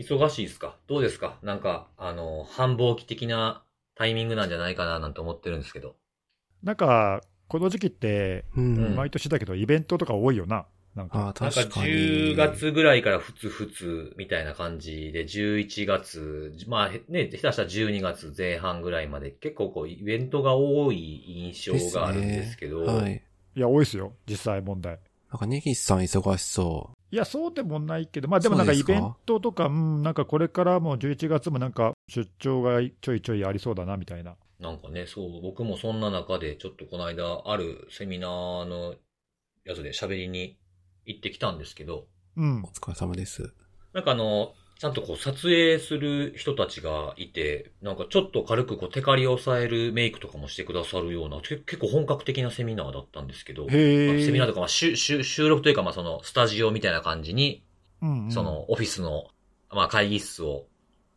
忙しいですか？どうですか？なんか、あの、繁忙期的なタイミングなんじゃないかななんて思ってるんですけど。なんか、この時期って、うん。毎年だけど、イベントとか多いよな。なんか、あんか確かに。10月ぐらいからふつふつみたいな感じで、11月、まあね、下手したら12月前半ぐらいまで結構こうイベントが多い印象があるんですけど、はい。いや、多いですよ、実際問題。なんか、ネギスさん忙しそいや、そうでもないけど、まあでもなんかイベントとか、うん、なんかこれからも11月もなんか出張がちょいちょいありそうだなみたいな。なんかね、そう、僕もそんな中でちょっとこの間あるセミナーのやつで喋りに行ってきたんですけど、うんう。お。疲れ様です。なんかあの、ちゃんとこう撮影する人たちがいて、なんかちょっと軽くこうテカリを抑えるメイクとかもしてくださるような、け結構本格的なセミナーだったんですけど、へえ。セミナーとか、まあ、収録というか、まあ、その、スタジオみたいな感じに、うんうんその、オフィスの、まあ、会議室を、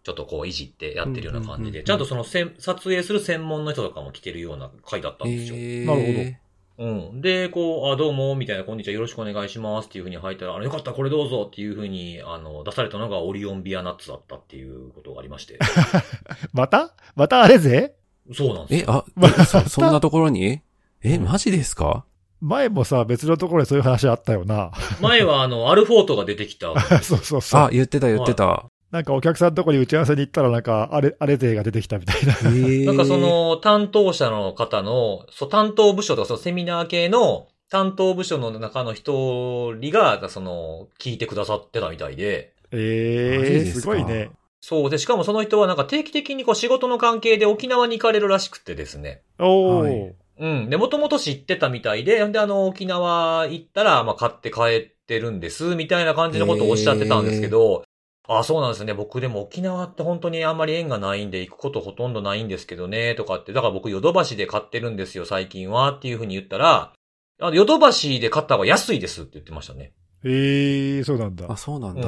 ちょっとこう、いじってやってるような感じで、ちゃんとそのせん、撮影する専門の人とかも来てるような回だったんですよ。えなるうん。で、こう、あ、どうも、みたいな、こんにちは、よろしくお願いしますっていうふうに入ったら、あの、よかったらこれどうぞっていうふうに、あの、出されたのがオリオンビアナッツだったっていうことがありまして。また？またあれぜ？そうなんですよ。え、あ、そそんなところに？え、マジですか？前もさ、別のところでそういう話あったよな。前は、あの、アルフォートが出てきた。そうそうそうあ、。言ってた言ってた。なんかお客さんのところに打ち合わせに行ったらなんか、あれ、あれ勢が出てきたみたいな。えなんかそ、の担当者の方の、そう担当部署とかそのセミナー系の担当部署の中の一人が、その、聞いてくださってたみたいで、ええー、すごいね。そうで、しかもその人はなんか定期的にこう仕事の関係で沖縄に行かれるらしくてですね。おはーい。うん。で、もともと知ってたみたいで、で、あの、沖縄行ったら、まあ、買って帰ってるんです、みたいな感じのことをおっしゃってたんですけど、ああ、そうなんですね。僕でも沖縄って本当にあんまり縁がないんで行くことほとんどないんですけどね、とかって、だから僕ヨドバシで買ってるんですよ、最近は、っていうふうに言ったら、あのヨドバシで買った方が安いですって言ってましたね。ええー、そうなんだあ、。そうなんうん。だ。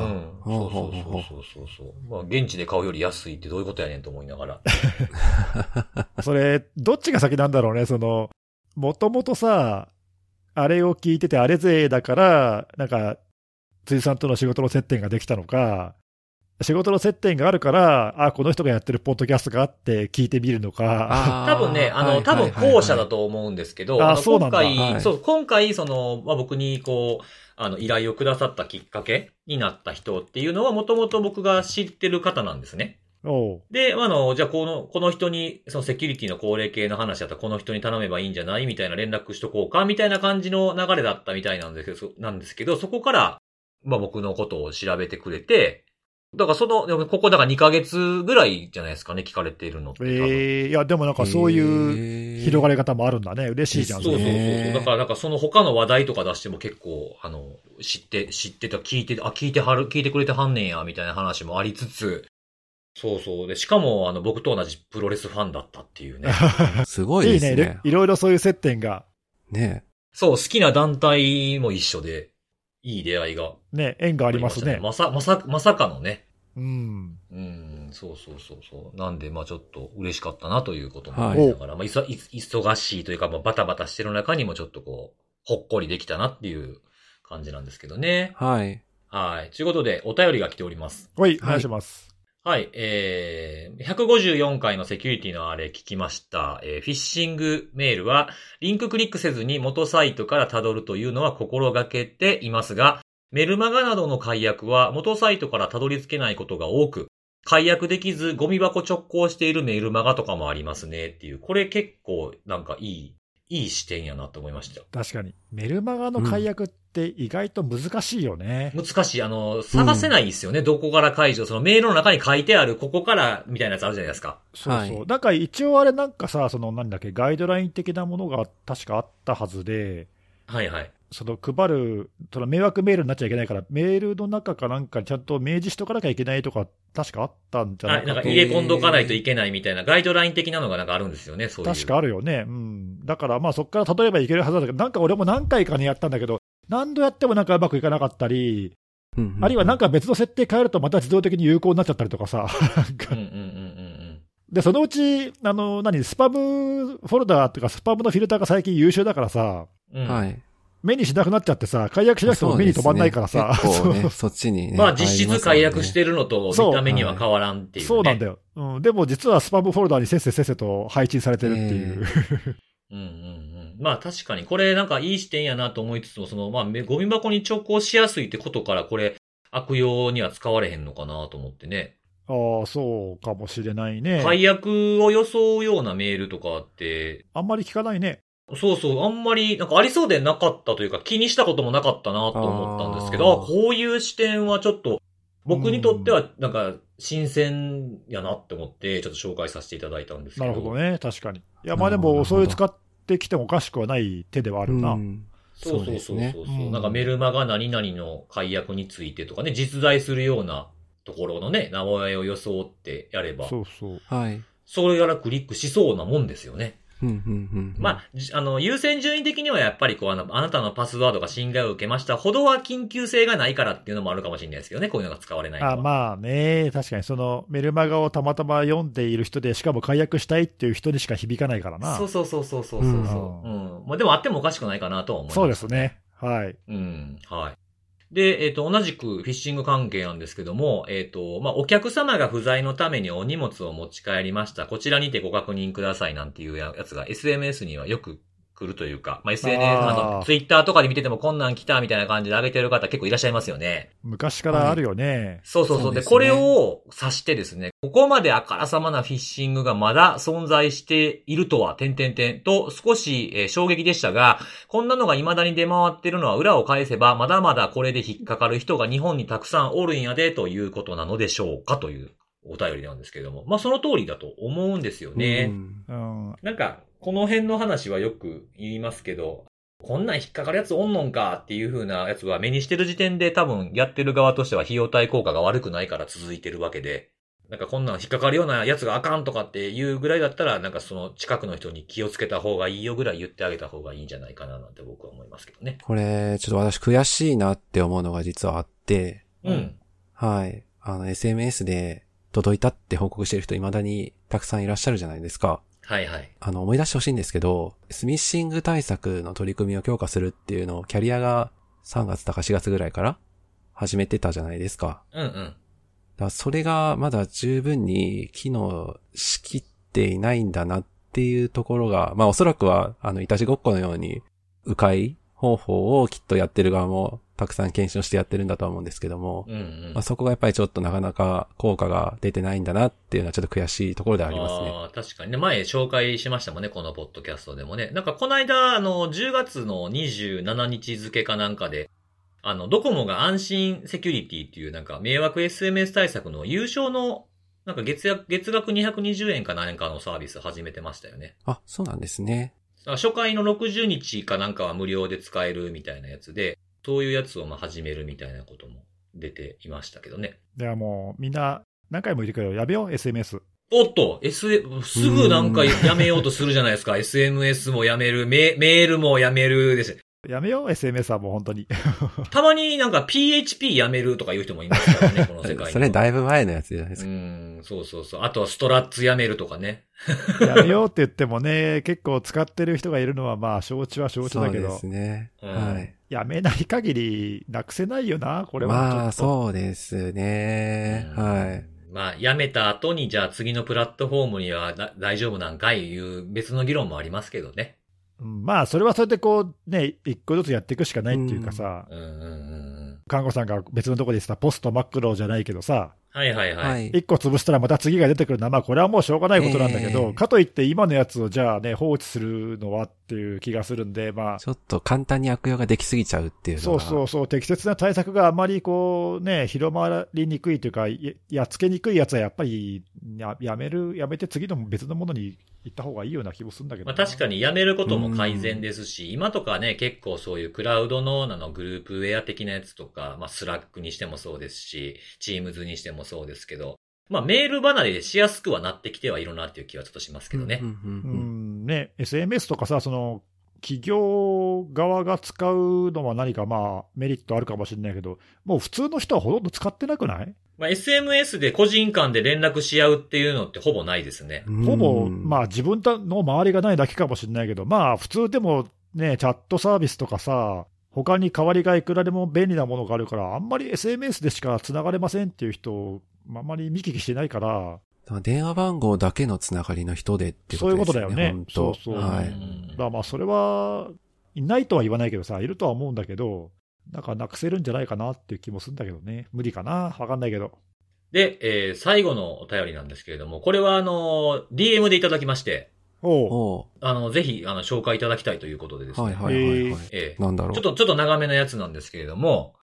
そうそうそうそうそうそう。まあ、現地で買うより安いってどういうことやねんと思いながら。それ、どっちが先なんだろうね、その、もともとさ、あれを聞いてて、あれ勢だから、なんか、辻さんとの仕事の接点ができたのか、仕事の接点があるから、あ、この人がやってるポッドキャストがあって聞いてみるのか、多分ね、あの、多分後者だ。と思うんですけど、あ今回、はいそう、今回、その、まあ、僕にこう、あの、依頼をくださったきっかけになった人っていうのは、もともと僕が知ってる方なんですね。で、あの、じゃあ、この、この人に、そのセキュリティの高齢系の話だったら、この人に頼めばいいんじゃないみたいな連絡しとこうかみたいな感じの流れだったみたいなんですけど、そなんですけど、そこから、まあ、僕のことを調べてくれて、だからその、でもここだから2ヶ月ぐらいじゃないですかね、聞かれているのって。ええいや、でもなんかそういう広がり方もあるんだね。嬉しいじゃん、そうそうそうそう。だから、なんかその他の話題とか出しても結構、あの、知って、知ってた、聞いて、あ、聞いてはる、聞いてくれてはんねんや、みたいな話もありつつ、そうそう。で、しかも、あの、僕と同じプロレスファンだったっていうね。すごいいいねですね。いろいろそういう接点が、ねそう、好きな団体も一緒で、いい出会いがね、縁がありますね。まさ、まさ、まさかのね。うん。うん、そうそうそうそう。なんで、まあちょっと嬉しかったなということもありながら、まあいそい忙しいというか、まあバタバタしてる中にもちょっとこう、ほっこりできたなっていう感じなんですけどね。はい。はい。ということで、お便りが来ております。はい、はいお願いします。はい。えー、154回のセキュリティのあれ聞きました。えー、フィッシングメールは、リンククリックせずに元サイトから辿るというのは心がけていますが、メルマガなどの解約は元サイトから辿り着けないことが多く、解約できずゴミ箱直行しているメールマガとかもありますねっていう、これ結構なんかいい、いい視点やなと思いました。確かに。メルマガの解約って意外と難しいよね。難しい。あの、探せないですよね。どこから解除。そのメールの中に書いてある、ここから、みたいなやつあるじゃないですか。そうそう。はいなんか一応あれなんかさ、そのなんだっけ、ガイドライン的なものが確かあったはずで、はいはい。その配る、その迷惑メールになっちゃいけないから、メールの中かなんかにちゃんと明示しとかなきゃいけないとか、確かあったんじゃなはいい、かとなんか入れ込んどかないといけないみたいなガイドライン的なのがなんかあるんですよね、そういう。確かあるよね。うん。だからまあそこから例えばいけるはずだけど、なんか俺も何回かにやったんだけど、何度やってもなんかうまくいかなかったり、あるいはなんか、か別の設定変えるとまた自動的に有効になっちゃったりとかさ。うんうんうんうんで、そのうち、あの、何、スパムフォルダーとかスパムのフィルターが最近優秀だからさ。はい。目にしなくなっちゃってさ、解約しなくても目に止まんないからさ。そうね結構ね、そっちにね。まあ実質解約しる。てるのと見た目には変わらんっていう、ね。そうなんだよ。うん。でも実はスパムフォルダにせっせせっせと配置されてるっていう。うんうんうん。まあ確かに、これなんかいい視点やなと思いつつも、その、まあ、めゴミ箱に直行しやすいってことから、これ、悪用には使われへんのかなと思ってね。ああ、そうかもしれないね。解約を装うようなメールとかって、あんまり聞かないね。そうそう、あんまり、なんかありそうでなかったというか、気にしたこともなかったなと思ったんですけど、あーあこういう視点はちょっと、僕にとっては、なんか、新鮮やなって思って、ちょっと紹介させていただいたんですけど。なるほどね。確かに。いや、まあでも、そういう使ってきてもおかしくはない手ではあるな。うんそうそうそうそうそう、うんなんかメルマガ何々の解約についてとかね、実在するようなところのね、名前を装ってやれば、そうそう。はい。それからクリックしそうなもんですよね。うん、うん、うん。まあ、じあの、優先順位的にはやっぱりこう、あの、あなたのパスワードが侵害を受けましたほどは緊急性がないからっていうのもあるかもしれないですけどね、こういうのが使われない。あまあね、確かにそのメルマガをたまたま読んでいる人で、しかも解約したいっていう人にしか響かないからな。そうそうそうそうそうそう。うん。まあでもあってもおかしくないかなとは思います。そうです。ね。はい。うん。はい。で、えっ、と、同じくフィッシング関係なんですけども、えっ、と、まあ、お客様が不在のためにお荷物を持ち帰りました。こちらにてご確認くださいなんていうやつが SMS にはよく来るというか、まあ、SNS、あの、ツイッターとかで見ててもこんなん来たみたいな感じで上げてる方結構いらっしゃいますよね。昔からあるよね。そうそうそう。でそうですねこれを指してですね、ここまであからさまなフィッシングがまだ存在しているとは、点々点と少し、えー衝撃でしたが、こんなのが未だに出回ってるのは裏を返せば、まだまだこれで引っかかる人が日本にたくさんおるんやで、ということなのでしょうかというお便りなんですけれども。まあその通りだと思うんですよね。うんうん。なんか、この辺の話はよく言いますけど、こんなん引っかかるやつおんのんかっていう風なやつは目にしてる時点で多分やってる側としては費用対効果が悪くないから続いてるわけで、なんかこんなん引っかかるようなやつがあかんとかっていうぐらいだったら、なんかその近くの人に気をつけた方がいいよぐらい言ってあげた方がいいんじゃないかななんて僕は思いますけどね。これ、ちょっと私悔しいなって思うのが実はあって、うん。はい。あの、SMS で届いたって報告してる人未だにたくさんいらっしゃるじゃないですか。はいはい。あの、思い出してほしいんですけど、スミッシング対策の取り組みを強化するっていうのをキャリアが3月とか4月ぐらいから始めてたじゃないですか。うんうん。だからそれがまだ十分に機能しきっていないんだなっていうところが、まあおそらくは、あの、いたちごっこのように、迂回方法をきっとやってる側もたくさん検証してやってるんだとは思うんですけども、うんうん。まあそこがやっぱりちょっとなかなか効果が出てないんだなっていうのはちょっと悔しいところではありますね。あー確かにね。前紹介しましたもんね、このポッドキャストでもね。なんかこの間、あの、10月の27日付かなんかで、あの、ドコモが安心セキュリティっていうなんか迷惑 SMS 対策の優勝の、なんか月額、月額220円か何かのサービス始めてましたよね。あ、そうなんですね。初回の60日かなんかは無料で使えるみたいなやつで、そういうやつをまあ始めるみたいなことも出ていましたけどね。いやもう、みんな、何回も言ってくるけど、やめよう、SMS。おっと、S、すぐなんかやめようとするじゃないですか。SMS もやめる、メメールもやめるです。やめよう、SMS はもう本当に。たまになんか PHP やめるとか言う人もいますからね、この世界には。それだいぶ前のやつじゃないですか。うん、そうそうそう。あとはストラッツやめるとかね。やめようって言ってもね、結構使ってる人がいるのは、まあ、承知は承知だけどそうです、ね。うんはい。やめない限り、なくせないよな、これは。まあ、そうですね。うんはい。まあ、やめた後に、じゃあ次のプラットフォームにはだ大丈夫なんかいいう別の議論もありますけどね。うんまあ、それはそれでこう、ね、一個ずつやっていくしかないっていうかさ。看護さんが別のところで言ってたポストマクロじゃないけどさ、はいはいはい。はい。一個潰したらまた次が出てくるのは、まあ、これはもうしょうがないことなんだけど、ええかといって今のやつをじゃあね、放置するのはっていう気がするんで、まあ、ちょっと簡単に悪用ができすぎちゃうっていうのそうが。そうそう、適切な対策があまりこう、ね、広まりにくいというか、ややっつけにくいやつはやっぱりややめる、やめて次の別のものに行った方がいいような気もするんだけどな。まあ確かにやめることも改善ですし、今とかね、結構そういうクラウドのあのグループウェア的なやつとか、まあ Slack にしてもそうですし、 Teams にしてもそうですけど、まあメール離れしやすくはなってきてはいるなっていう気はちょっとしますけどね。うんね、SMS とかさ、その企業側が使うのは何かまあメリットあるかもしれないけど、もう普通の人はほとんど使ってなくない？まあ SMS で個人間で連絡し合うっていうのってほぼないですね。ほぼ、うんまあ自分の周りがないだけかもしれないけど、まあ普通でもね、チャットサービスとかさ、他に代わりがいくらでも便利なものがあるから、あんまり SMS でしか繋がれませんっていう人、あんまり見聞きしてないから、だから電話番号だけのつながりの人でってことですよね。そういうことだよね本当そうそうはい。うんだからまあそれは、いないとは言わないけどさ、いるとは思うんだけど、なんかなくせるんじゃないかなっていう気もするんだけどね。無理かなわかんないけど。で、えー最後のお便りなんですけれども、これはあの、DM でいただきまして、おあの、ぜひ、あの、紹介いただきたいということでですね。はいはいはいはい。えーなんだろう。ちょっと、ちょっと長めのやつなんですけれども、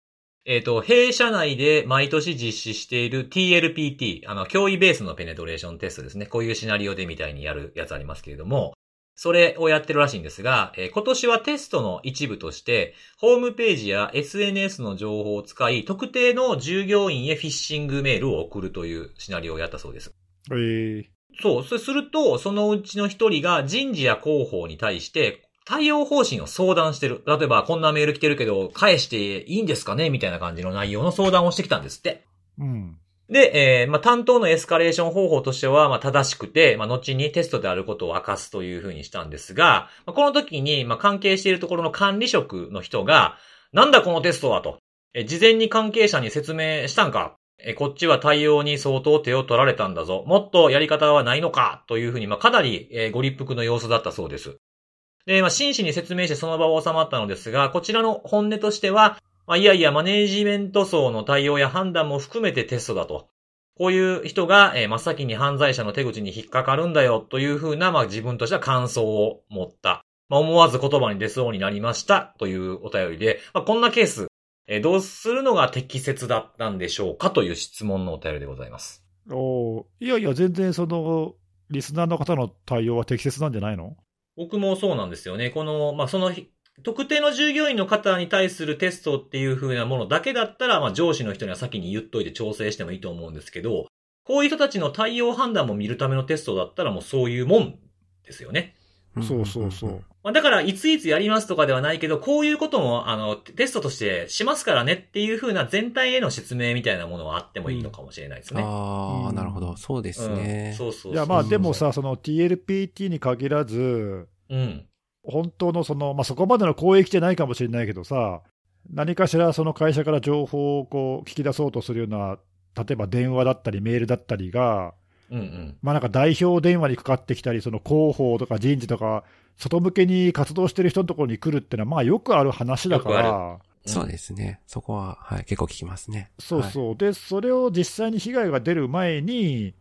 えっ、と、弊社内で毎年実施している TLPT、あの、教位ベースのペネトレーションテストですね。こういうシナリオでみたいにやるやつありますけれども、それをやってるらしいんですが、えー今年はテストの一部として、ホームページや SNS の情報を使い、特定の従業員へフィッシングメールを送るというシナリオをやったそうです。えーそう、それすると、そのうちの一人が人事や広報に対して、対応方針を相談してる。例えば、こんなメール来てるけど、返していいんですかね？みたいな感じの内容の相談をしてきたんですって。うん。で、えーまあ、担当のエスカレーション方法としては、まあ、正しくて、まあ、後にテストであることを明かすというふうにしたんですが、まあ、この時に、まあ、関係しているところの管理職の人が、なんだこのテストはと。え、事前に関係者に説明したんかえ、こっちは対応に相当手を取られたんだぞ。もっとやり方はないのかというふうに、まあ、かなり、えーご立腹の様子だったそうです。で、まあ、真摯に説明してその場を収まったのですが、こちらの本音としては、まあ、いやいや、マネージメント層の対応や判断も含めてテストだと。こういう人が、えー真っ先に犯罪者の手口に引っかかるんだよというふうな、まあ自分としては感想を持った。まあ思わず言葉に出そうになりましたというお便りで、まあこんなケース、えーどうするのが適切だったんでしょうかという質問のお便りでございます。おういやいや、全然その、リスナーの方の対応は適切なんじゃないの？僕もそうなんですよね。この、まあその日、特定の従業員の方に対するテストっていう風なものだけだったら、まあ上司の人には先に言っといて調整してもいいと思うんですけど、こういう人たちの対応判断も見るためのテストだったらもうそういうもんですよね。そうそうそう。まあだから、いついつやりますとかではないけど、こういうことも、あの、テストとしてしますからねっていう風な全体への説明みたいなものはあってもいいのかもしれないですね。ああ、うんなるほど。そうですねうん。そうそうそういや、まあでもさ、その TLPT に限らず、うん。本当のその、まあ、そこまでの公益じゃないかもしれないけどさ、何かしらその会社から情報をこう聞き出そうとするような、例えば電話だったりメールだったりが、うんうん。まあ、なんか代表電話にかかってきたり、その広報とか人事とか、外向けに活動してる人のところに来るっていうのは、まあよくある話だかよら、そうですね。そこは、はい、結構聞きますね。そうそう、で、それを実際に被害が出る前に、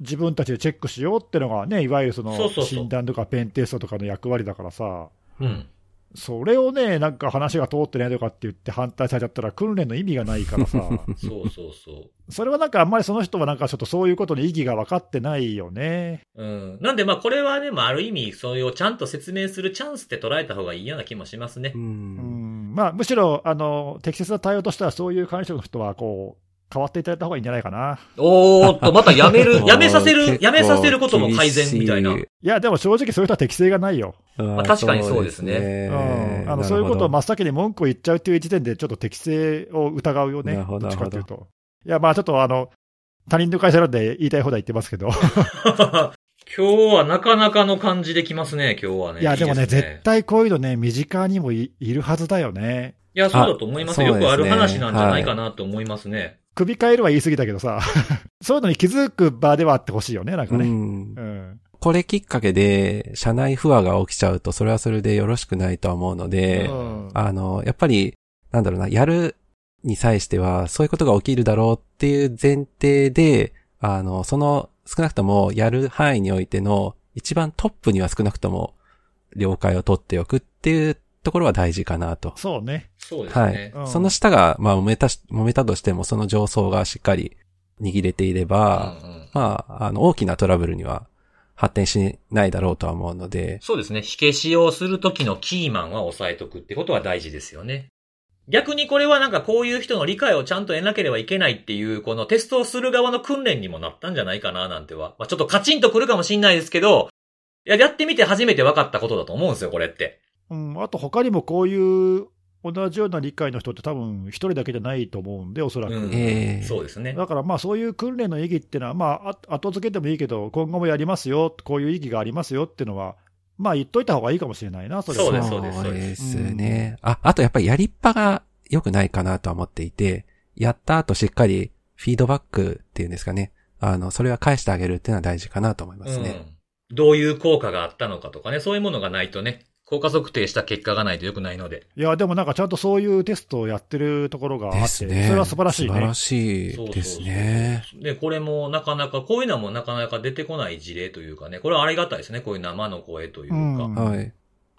自分たちでチェックしようってのがね、いわゆるその診断とかペンテストとかの役割だからさ、うん。それをね、なんか話が通ってないとかって言って反対されちゃったら、訓練の意味がないからさ、そうそうそう。それはなんかあんまりその人はなんかちょっとそういうことの意義が分かってないよね。うん。なんでまあこれはね、まあある意味、それをちゃんと説明するチャンスって捉えた方がいいような気もしますねう。。うんん、まあむしろあの適切な対応としては、そういう管理職の人はこう変わっていただいた方がいいんじゃないかな。おーっと、またやめる、やめさせる、やめさせることも改善みたいな。いや、でも正直そういう人は適性がないよ。まあ確かにそうですねうん、あのそういうことを真っ先に文句を言っちゃうっていう時点で、ちょっと適性を疑うよね、なるほどどっちかっていうと。いや、まあちょっとあの、他人の会社なんで言いたい放題言ってますけど、今日はなかなかの感じできますね、今日はね。いや、でもね、す絶対こういうのね、身近にもいいるはずだよね。いや、そうだと思いますよ。よくある話なんじゃないかなと思いますね。首変えるは言い過ぎだけどさ、そういうのに気づく場ではあってほしいよね、なんかね。うんう。ん。これきっかけで、社内不和が起きちゃうと、それはそれでよろしくないとは思うので、うんあの、やっぱり、なんだろうな、やるに際しては、そういうことが起きるだろうっていう前提で、あの、その、少なくともやる範囲においての、一番トップには少なくとも、了解を取っておくっていうところは大事かなと。そうね。そうですはいね。。うんその下が、まあ、揉めたし、揉めたとしても、その上層がしっかり握れていれば、うんうんまあ、あの、大きなトラブルには発展しないだろうとは思うので、そうですね。火消しをするときのキーマンは押さえとくってことは大事ですよね。逆にこれはなんかこういう人の理解をちゃんと得なければいけないっていう、このテストをする側の訓練にもなったんじゃないかななんては。まあ、ちょっとカチンとくるかもしんないですけど、いや、やってみて初めて分かったことだと思うんですよ、これって。うん。あと他にもこういう同じような理解の人って多分一人だけじゃないと思うんで、おそらく。うんええそうですね。だからまあそういう訓練の意義っていうのは、まあ、あ後付けでもいいけど、今後もやりますよ、こういう意義がありますよっていうのは、まあ言っといた方がいいかもしれないな、それは。そうですそうですそうですね。あ、あとやっぱりやりっぱが良くないかなとは思っていて、やった後しっかりフィードバックっていうんですかね。あの、それは返してあげるっていうのは大事かなと思いますね。うん。どういう効果があったのかとかね、そういうものがないとね、効果測定した結果がないと良くないので。いや、でもなんかちゃんとそういうテストをやってるところがあって、ですね。それは素晴らしいね。素晴らしいですね。そうそうそうで、これもなかなか、こういうのはもうなかなか出てこない事例というかね、これはありがたいですね。こういう生の声というか。うんはい。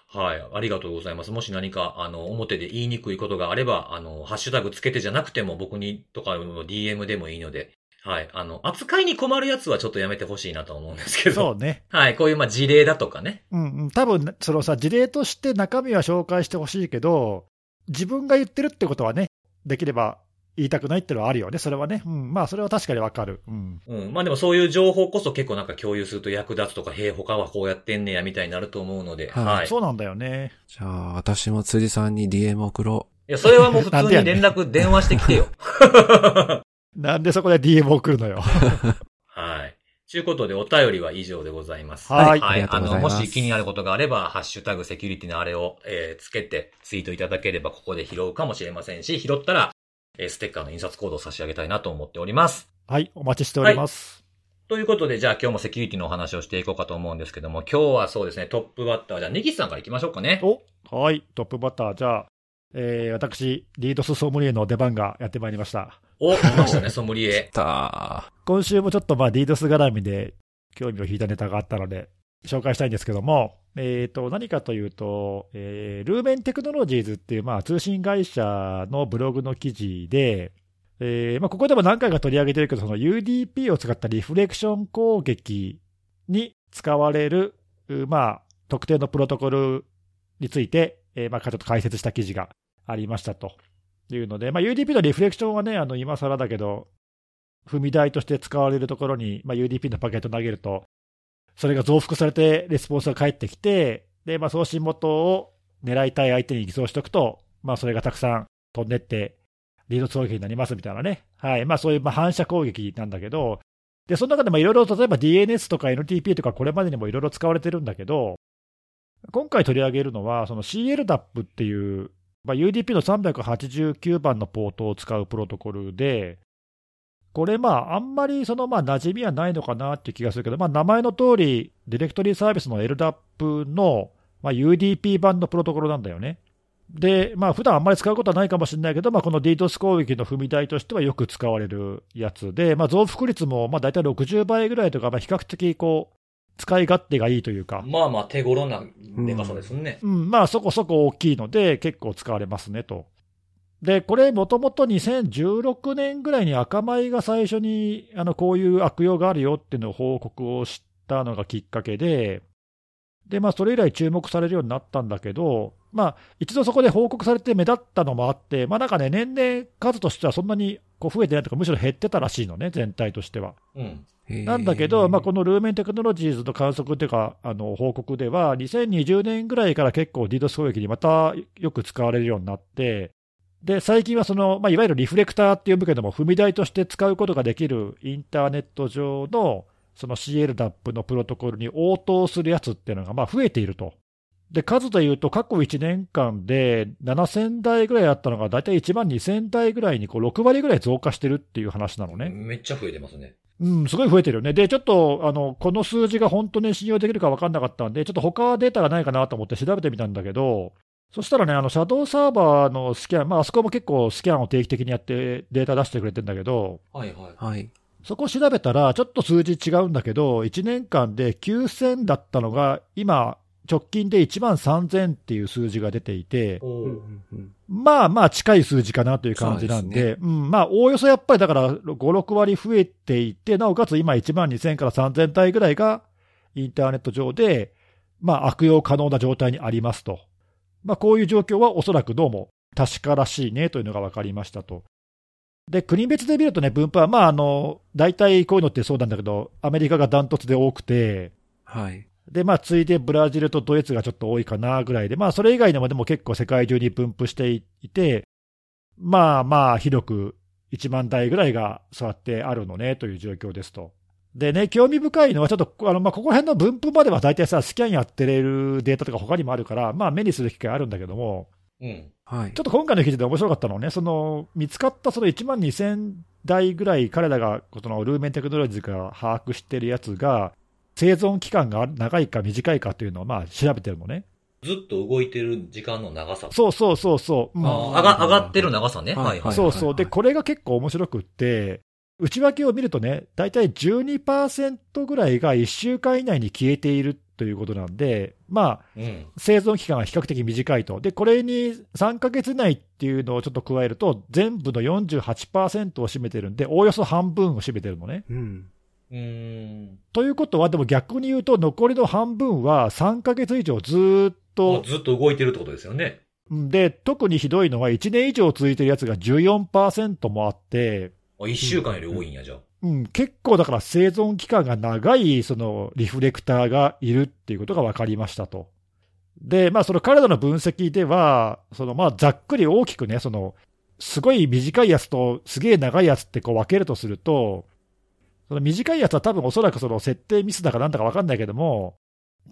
はい。ありがとうございます。もし何か、あの、表で言いにくいことがあれば、あの、ハッシュタグつけてじゃなくても僕にとかの DM でもいいので、はい。あの、扱いに困るやつはちょっとやめてほしいなと思うんですけど。そうね。はい。こういう、まあ、事例だとかね。うんうん。多分、そのさ、事例として中身は紹介してほしいけど、自分が言ってるってことはね、できれば言いたくないっていうのはあるよね。それはね。うん。まあ、それは確かにわかる。うん。うん。まあでもそういう情報こそ結構なんか共有すると役立つとか、へえ、他はこうやってんねや、みたいになると思うので。はいはい。そうなんだよね。じゃあ、私も辻さんに DM 送ろいや、それはもう普通に連絡、電話してきてよ。なんでそこで DM 送るのよ。はい。ということで、お便りは以上でございます。はいありがとうございあの、もし気になることがあれば、ハッシュタグセキュリティのあれを、えーつけてツイートいただければ、ここで拾うかもしれませんし、拾ったら、えーステッカーの印刷コードを差し上げたいなと思っております。はい。お待ちしております。ということで、じゃあ今日もセキュリティのお話をしていこうかと思うんですけども、今日はそうですね、トップバッター、じゃあネギスさんから行きましょうかね。おはい。トップバッター。じゃあ、えー、私、リードスソムリエの出番がやってまいりました。お、来ましたね、ソムリう。エ。た今週もちょっとまあ、リードス絡みで興味を引いたネタがあったので、紹介したいんですけども、えー、と、何かというと、えールーメンテクノロジーズっていう、まあ、通信会社のブログの記事で、えーまあ、ここでも何回か取り上げてるけど、その UDP を使ったリフレクション攻撃に使われる、うまあ、特定のプロトコルについて、えーまあ、ちょっと解説した記事がありましたというので、まあ、UDP のリフレクションはね、あの、今更だけど、踏み台として使われるところに、まあ、UDP のパケット投げると、それが増幅されてレスポンスが返ってきて、で、まあ、送信元を狙いたい相手に偽装しておくと、まあ、それがたくさん飛んでって、リード攻撃になりますみたいなね。はい。まあ、そういうまあ反射攻撃なんだけど、で、その中でもいろいろ、例えば DNS とか NTP とかこれまでにもいろいろ使われてるんだけど、今回取り上げるのは、その CLDAP っていう、まあ、UDP の389番のポートを使うプロトコルで、これまあ、あんまりそのまあ馴染みはないのかなっていう気がするけど、まあ、名前の通り、ディレクトリーサービスの LDAP の、まあ、UDP 版のプロトコルなんだよね。で、まあ普段あんまり使うことはないかもしれないけど、まあ、この DDoS 攻撃の踏み台としてはよく使われるやつで、まあ、増幅率もまあ大体60倍ぐらいとか、まあ、比較的こう使い勝手がいいというか、まあまあ手頃なでかさですね。うん、まあそこそこ大きいので、結構使われますねと。で、これ、もともと2016年ぐらいに赤米が最初にあのこういう悪用があるよっていうのを報告をしたのがきっかけで、で、まあ、それ以来注目されるようになったんだけど、まあ、一度そこで報告されて目立ったのもあって、まあなんかね、年々数としてはそんなにこう増えてないとか、むしろ減ってたらしいのね、全体としては。うん。なんだけど、まあ、このルーメンテクノロジーズの観測というか、あの報告では、2020年ぐらいから結構 DDoS 攻撃にまたよく使われるようになって、で最近はその、まあ、いわゆるリフレクターって呼ぶけども、踏み台として使うことができるインターネット上のその CLDAP のプロトコルに応答するやつっていうのがまあ増えていると。で、数でいうと、過去1年間で7000台ぐらいあったのが、だいたい1万2000台ぐらいにこう6割ぐらい増加してるっていう話なのね。めっちゃ増えてますね。うん、すごい増えてるよね。で、ちょっと、あの、この数字が本当に信用できるか分かんなかったんで、ちょっと他データがないかなと思って調べてみたんだけど、そしたらね、あの、シャドウサーバーのスキャン、まあ、あそこも結構スキャンを定期的にやってデータ出してくれてんだけど、はいはい。はい。そこ調べたら、ちょっと数字違うんだけど、1年間で9000だったのが、今、直近で1万3000っていう数字が出ていて、まあまあ近い数字かなという感じなんで、そうでうん、まあおおよそやっぱりだから5、6割増えていて、なおかつ今1万2000から3000体ぐらいがインターネット上で、まあ悪用可能な状態にありますと。まあこういう状況はおそらくどうも確からしいねというのが分かりましたと。で、国別で見るとね、分布は、まああの、大体こういうのってそうなんだけど、アメリカがダントツで多くて、はい。で、まあ、次いでブラジルとドイツがちょっと多いかなぐらいで、まあ、それ以外でもでも結構世界中に分布していて、まあまあ、広く1万台ぐらいがそうやってあるのねという状況ですと。でね、興味深いのは、ちょっと、あの、まあ、ここら辺の分布までは大体さ、スキャンやってれるデータとか他にもあるから、まあ、目にする機会あるんだけども、うん。はいちょ。っと今回の記事で面白かったのはね、その、見つかったその1万2000台ぐらい、彼らが、その、ルーメンテクノロジーが把握してるやつが、生存期間が長いか短いかっていうのを、まあ、調べてるのね。ずっと動いてる時間の長さ。そうそうそうそう。うん上が、上がってる長さね。はいはいはい。そうそう。で、これが結構面白くって、内訳を見るとね、大体12%ぐらいが1週間以内に消えているということなんで、まあ、うん。生存期間が比較的短いと。で、これに3ヶ月以内っていうのをちょっと加えると、全部の48%を占めてるんで、おおよそ半分を占めてるのね。うん。うーん。ということは、でも逆に言うと、残りの半分は3ヶ月以上ずーっもとう、ずっと動いてるってことですよね。うんで、特にひどいのは1年以上続いてるやつが14%もあって、あ、一週間より多いんや、じゃあ。うん、結構だから生存期間が長いそのリフレクターがいるっていうことが分かりましたと。で、まあ、その彼らの分析では、そのまあざっくり大きくね、そのすごい短いやつとすげえ長いやつってこう分けるとすると、その短いやつは多分おそらくその設定ミスだかなんだか分かんないけども、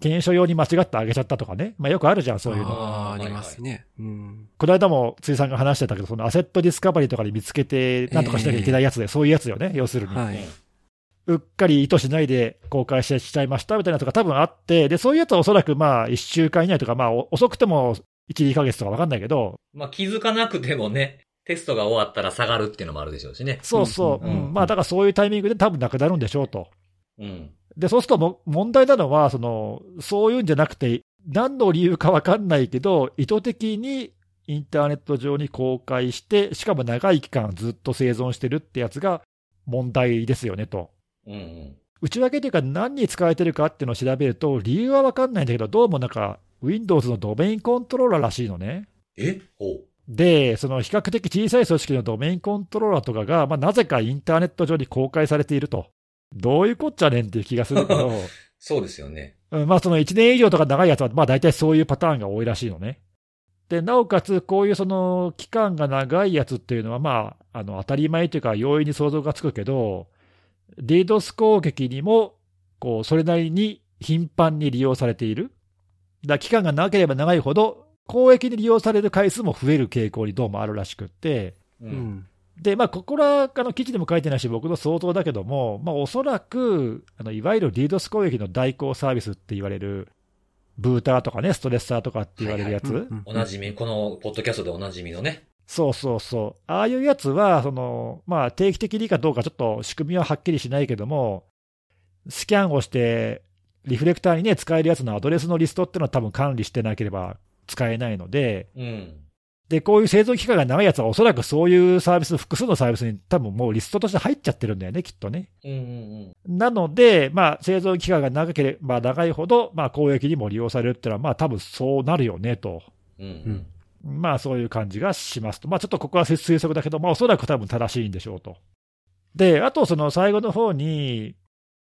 検証用に間違ってあげちゃったとかね、まあ、よくあるじゃん、そういうの。ああ、ありますね。うん。この間も辻さんが話してたけど、そのアセットディスカバリーとかで見つけて、なんとかしなきゃいけないやつで、そういうやつよね、要するに。はい。うっかり意図しないで公開しちゃいましたみたいなのが多分あって、で、そういうやつはおそらくまあ1週間以内とか、まあお遅くても1、2ヶ月とかわかんないけど、まあ気づかなくてもね、テストが終わったら下がるっていうのもあるでしょうしね。そうそう、まあだからそういうタイミングで多分なくなるんでしょうと。うん。で、そうするとも問題なのは、その、そういうんじゃなくて、何の理由かわかんないけど、意図的にインターネット上に公開して、しかも長い期間ずっと生存してるってやつが問題ですよねと。うんうん。内訳というか、何に使われてるかっていうのを調べると、理由は分かんないんだけど、どうもなんか、Windows のドメインコントローラーらしいのね。え？ほう。で、その比較的小さい組織のドメインコントローラーとかが、まあ、なぜかインターネット上に公開されていると。どういうこっちゃねんっていう気がするけど、そうですよね。うんまあその1年以上とか長いやつは、まあ大体そういうパターンが多いらしいのね。で、なおかつ、こういうその期間が長いやつっていうのは、まあ、あの当たり前というか、容易に想像がつくけど、DDoS 攻撃にも、こう、それなりに頻繁に利用されている。だから期間が長ければ長いほど、公益に利用される回数も増える傾向にどうもあるらしくって、う。うんん。で、まあ、ここら、あの、記事でも書いてないし、僕の想像だけども、まあ、おそらく、あの、いわゆる DDoS 攻撃の代行サービスって言われる、ブーターとかね、ストレッサーとかって言われるやつ、うんおなじみ、このポッドキャストでおなじみのね。そうそうそう。ああいうやつは、その、まあ、定期的にかどうかちょっと仕組みははっきりしないけども、スキャンをして、リフレクターにね、使えるやつのアドレスのリストっていうのは多分管理してなければ使えないので、うん。で、こういう製造期間が長いやつはおそらくそういうサービス、複数のサービスに多分もうリストとして入っちゃってるんだよね、きっとね。うんうんうん。なので、まあ、製造期間が長ければ長いほど、まあ、公益にも利用されるっていうのは、まあ、多分そうなるよね、と。うんうん。まあ、そういう感じがしますと。まあ、ちょっとここは推測だけど、まあ、おそらく多分正しいんでしょうと。で、あと、その最後の方に、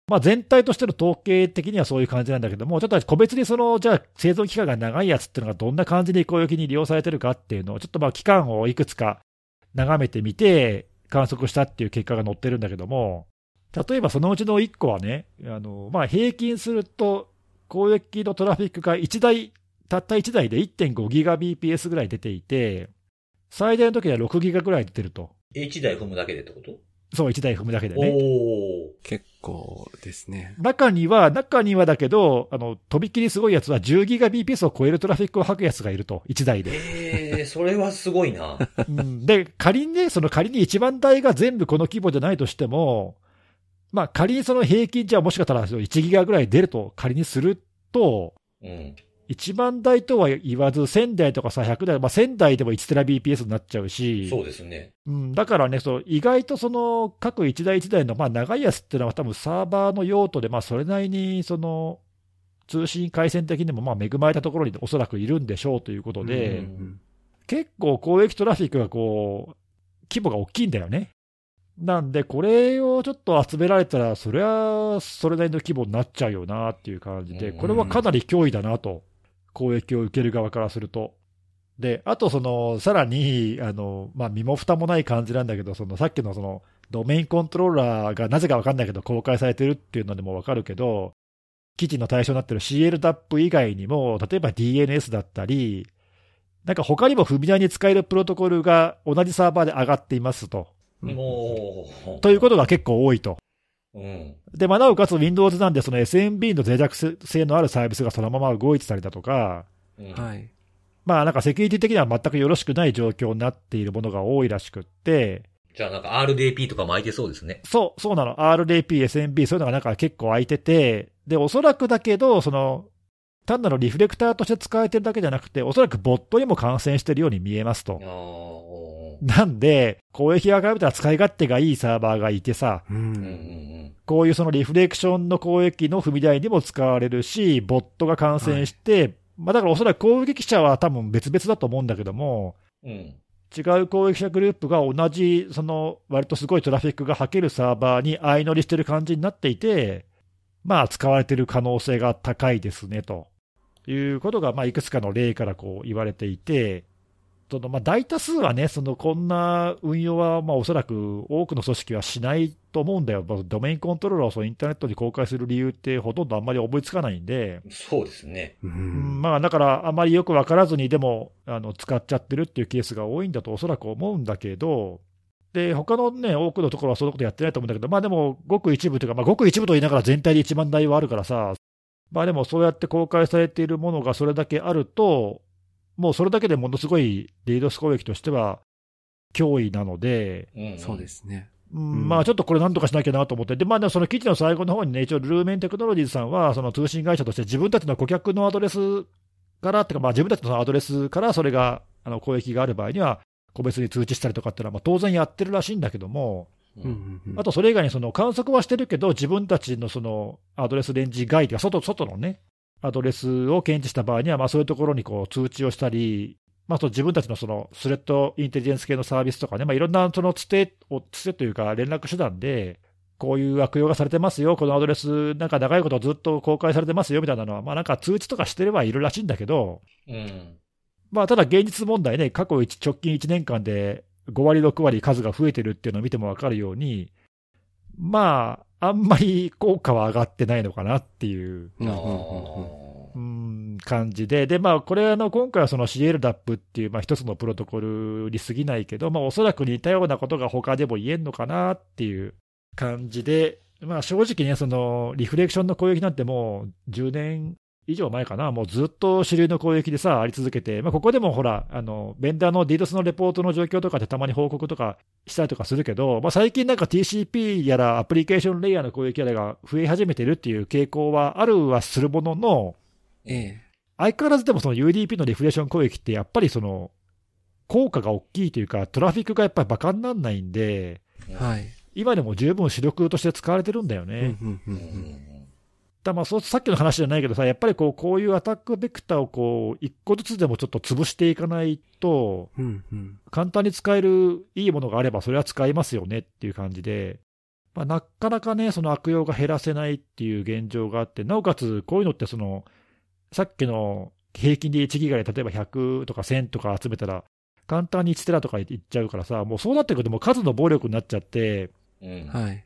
まあ、全体としての統計的にはそういう感じなんだけども、ちょっと個別にその、じゃあ、生存期間が長いやつっていうのがどんな感じで公益に利用されてるかっていうのを、ちょっとまあ、期間をいくつか眺めてみて、観測したっていう結果が載ってるんだけども、例えばそのうちの1個はね、あのまあ、平均すると、公益のトラフィックが1台、たった1台で1.5ギガ BPS ぐらい出ていて、最大の時は6ギガぐらい出てると。H 台踏むだけでってこと？そう、1台踏むだけでね。おー。結構ですね。中には、中にはだけど、あの、とびきりすごいやつは10ギガ BPS を超えるトラフィックを吐くやつがいると、1台で。ええ、それはすごいな。うんで、仮にね、その仮に1万台が全部この規模じゃないとしても、まあ仮にその平均じゃもしかしたら1ギガぐらい出ると仮にすると、うん。1万台とは言わず、1000台とかさ、100台、まあ、1000台でも1テラ BPS になっちゃうし、そうですね。うん、だからね、そう意外とその各1台1台のまあ長いやつっていうのは、多分サーバーの用途で、まあそれなりにその通信回線的にもまあ恵まれたところにおそらくいるんでしょうということで、うん結構公益トラフィックがこう、規模が大きいんだよね。なんで、これをちょっと集められたら、それはそれなりの規模になっちゃうよなっていう感じで、うんこれはかなり脅威だなと、公益を受ける側からすると。で、あとその、さらに、あの、まあ、身も蓋もない感じなんだけど、その、さっきのその、ドメインコントローラーがなぜか分かんないけど公開されてるっていうのでも分かるけど、記事の対象になってる CLDAP 以外にも、例えば DNS だったり、なんか他にも踏み台に使えるプロトコルが同じサーバーで上がっていますと。もう。ということが結構多いと。うん。で、まあ、なおかつ Windows なんで、その SMB の脆弱性のあるサービスがそのまま動いてたりだとか、うんはい。まあなんかセキュリティ的には全くよろしくない状況になっているものが多いらしくって、じゃあなんか RDP とかも空いてそうですね。そう、そうなの。RDP、SMB、そういうのがなんか結構空いてて、で、おそらくだけど、その、単なるリフレクターとして使えてるだけじゃなくて、おそらくボットにも感染してるように見えますとあ。あ、おなんで、攻撃がかれたら使い勝手がいいサーバーがいてさ。こういうそのリフレクションの攻撃の踏み台にも使われるし、ボットが感染して、まあだからおそらく攻撃者は多分別々だと思うんだけども、うん。うん。違う攻撃者グループが同じ、その割とすごいトラフィックが吐けるサーバーに相乗りしてる感じになっていて、まあ使われてる可能性が高いですねということが、まあいくつかの例からこう言われていて、そのまあ大多数はね、そのこんな運用はまあおそらく多くの組織はしないと思うんだよ、まあドメインコントローラーをそのインターネットに公開する理由ってほとんどあんまり思いつかないんで、そうですね。ううん。ん。まあだから、あまりよく分からずに、でもあの使っちゃってるっていうケースが多いんだとおそらく思うんだけど、で他のね、多くのところはそんなことやってないと思うんだけど、まあでも、ごく一部というか、まあ、ごく一部と言いながら全体で1万台はあるからさ、まあでもそうやって公開されているものがそれだけあると、もうそれだけでものすごいリードス攻撃としては脅威なので、うん。そうで。すね。まあちょっとこれなんとかしなきゃなと思って、で、まあでもその記事の最後の方にね、一応ルーメンテクノロジーズさんは、その通信会社として自分たちの顧客のアドレスから、っていうかまあ自分たちのアドレスからそれが、あの、攻撃がある場合には、個別に通知したりとかっていうのは、まあ当然やってるらしいんだけども。あとそれ以外にその観測はしてるけど、自分たちのそのアドレスレンジ外というか、外、外のね、アドレスを検知した場合には、まあそういうところにこう通知をしたり、まあ、自分たちのそのスレッドインテリジェンス系のサービスとかね、まあ、いろんなそのつてを、つてというか連絡手段で、こういう悪用がされてますよ、このアドレス、なんか長いことずっと公開されてますよみたいなのは、まあなんか通知とかしてればいるらしいんだけど、うん。まあただ現実問題ね、過去一直近1年間で5割、6割数が増えてるっていうのを見ても分かるように、まあ、あんまり効果は上がってないのかなっていう。うん感じで、で、まあ、これ、あの、今回はその CLDAP っていう、まあ、一つのプロトコルに過ぎないけど、まあ、おそらく似たようなことが他でも言えんのかなっていう感じで、まあ、正直ね、その、リフレクションの攻撃なんてもう10年以上前かな、もうずっと主流の攻撃でさ、あり続けて、まあ、ここでもほら、あの、ベンダーの DDoS のレポートの状況とかでたまに報告とかしたりとかするけど、まあ、最近なんか TCP やらアプリケーションレイヤーの攻撃やらが増え始めてるっていう傾向はあるはするものの、ええ。相変わらずでもその UDP のリフレクション攻撃ってやっぱりその効果が大きいというか、トラフィックがやっぱりバカにならないんで、はい。今でも十分主力として使われてるんだよね。うんうんううんん。だまあそうさっきの話じゃないけどさ、やっぱりこうこういうアタックベクターをこう一個ずつでもちょっと潰していかないと、うんうん。簡単に使えるいいものがあれば、それは使いますよねっていう感じで、まあ、なかなかね、その悪用が減らせないっていう現状があって、なおかつこういうのってその、さっきの平均で1ギガで例えば100とか1000とか集めたら、簡単に1テラとかいっちゃうからさ、もうそうなってくると、もう数の暴力になっちゃって、うん。はい。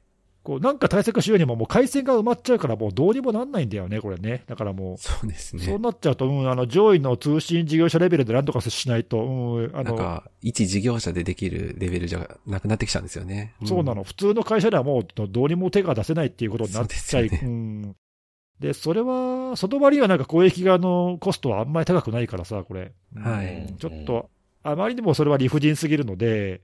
こうなんか対策しようにも、もう回線が埋まっちゃうから、もうどうにもなんないんだよね、これね。だからもう、そうですね。そうなっちゃうと、うん、あの上位の通信事業者レベルでなんとかしないと、うん、あのなんか、一事業者でできるレベルじゃなくなってきちゃうんですよね。んそうなの、。普通の会社ではもうどうにも手が出せないっていうことになっちゃい、そうねうん、でそれは、その割にはなんか攻撃側のコストはあんまり高くないからさ、これ、はいうんちょっと、あまりにもそれは理不尽すぎるので、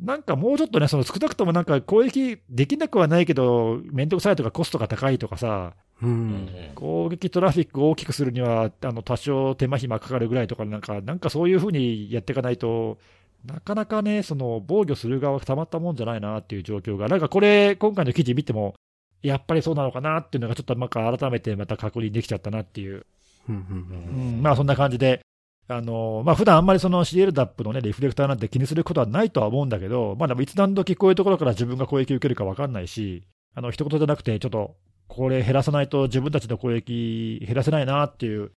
なんかもうちょっとね、その少なくともなんか攻撃できなくはないけど、面倒くさいとかコストが高いとかさ、う。うんん。攻撃トラフィックを大きくするには、あの多少手間暇かかるぐらいとか、なんか、なんかそういうふうにやっていかないと、なかなかね、その防御する側がたまったもんじゃないなっていう状況が、なんかこれ、今回の記事見ても、やっぱりそうなのかなっていうのが、ちょっとなんか改めてまた確認できちゃったなっていう、うんまあそんな感じで、あのまあ普段あんまりその CLDAP のね、リフレクターなんて気にすることはないとは思うんだけど、まあでもいつ何時こういうところから自分が攻撃を受けるか分かんないし、あの一言じゃなくて、ちょっとこれ減らさないと自分たちの攻撃減らせないなっていう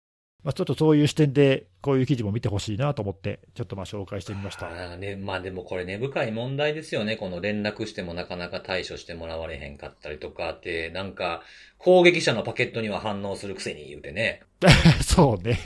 まあ、ちょっとそういう視点で、こういう記事も見てほしいなと思って、ちょっとまあ紹介してみました。あーね、まあでもこれ根深い問題ですよね。この連絡してもなかなか対処してもらわれへんかったりとかって、なんか、攻撃者のパケットには反応するくせに言うてね。そうね。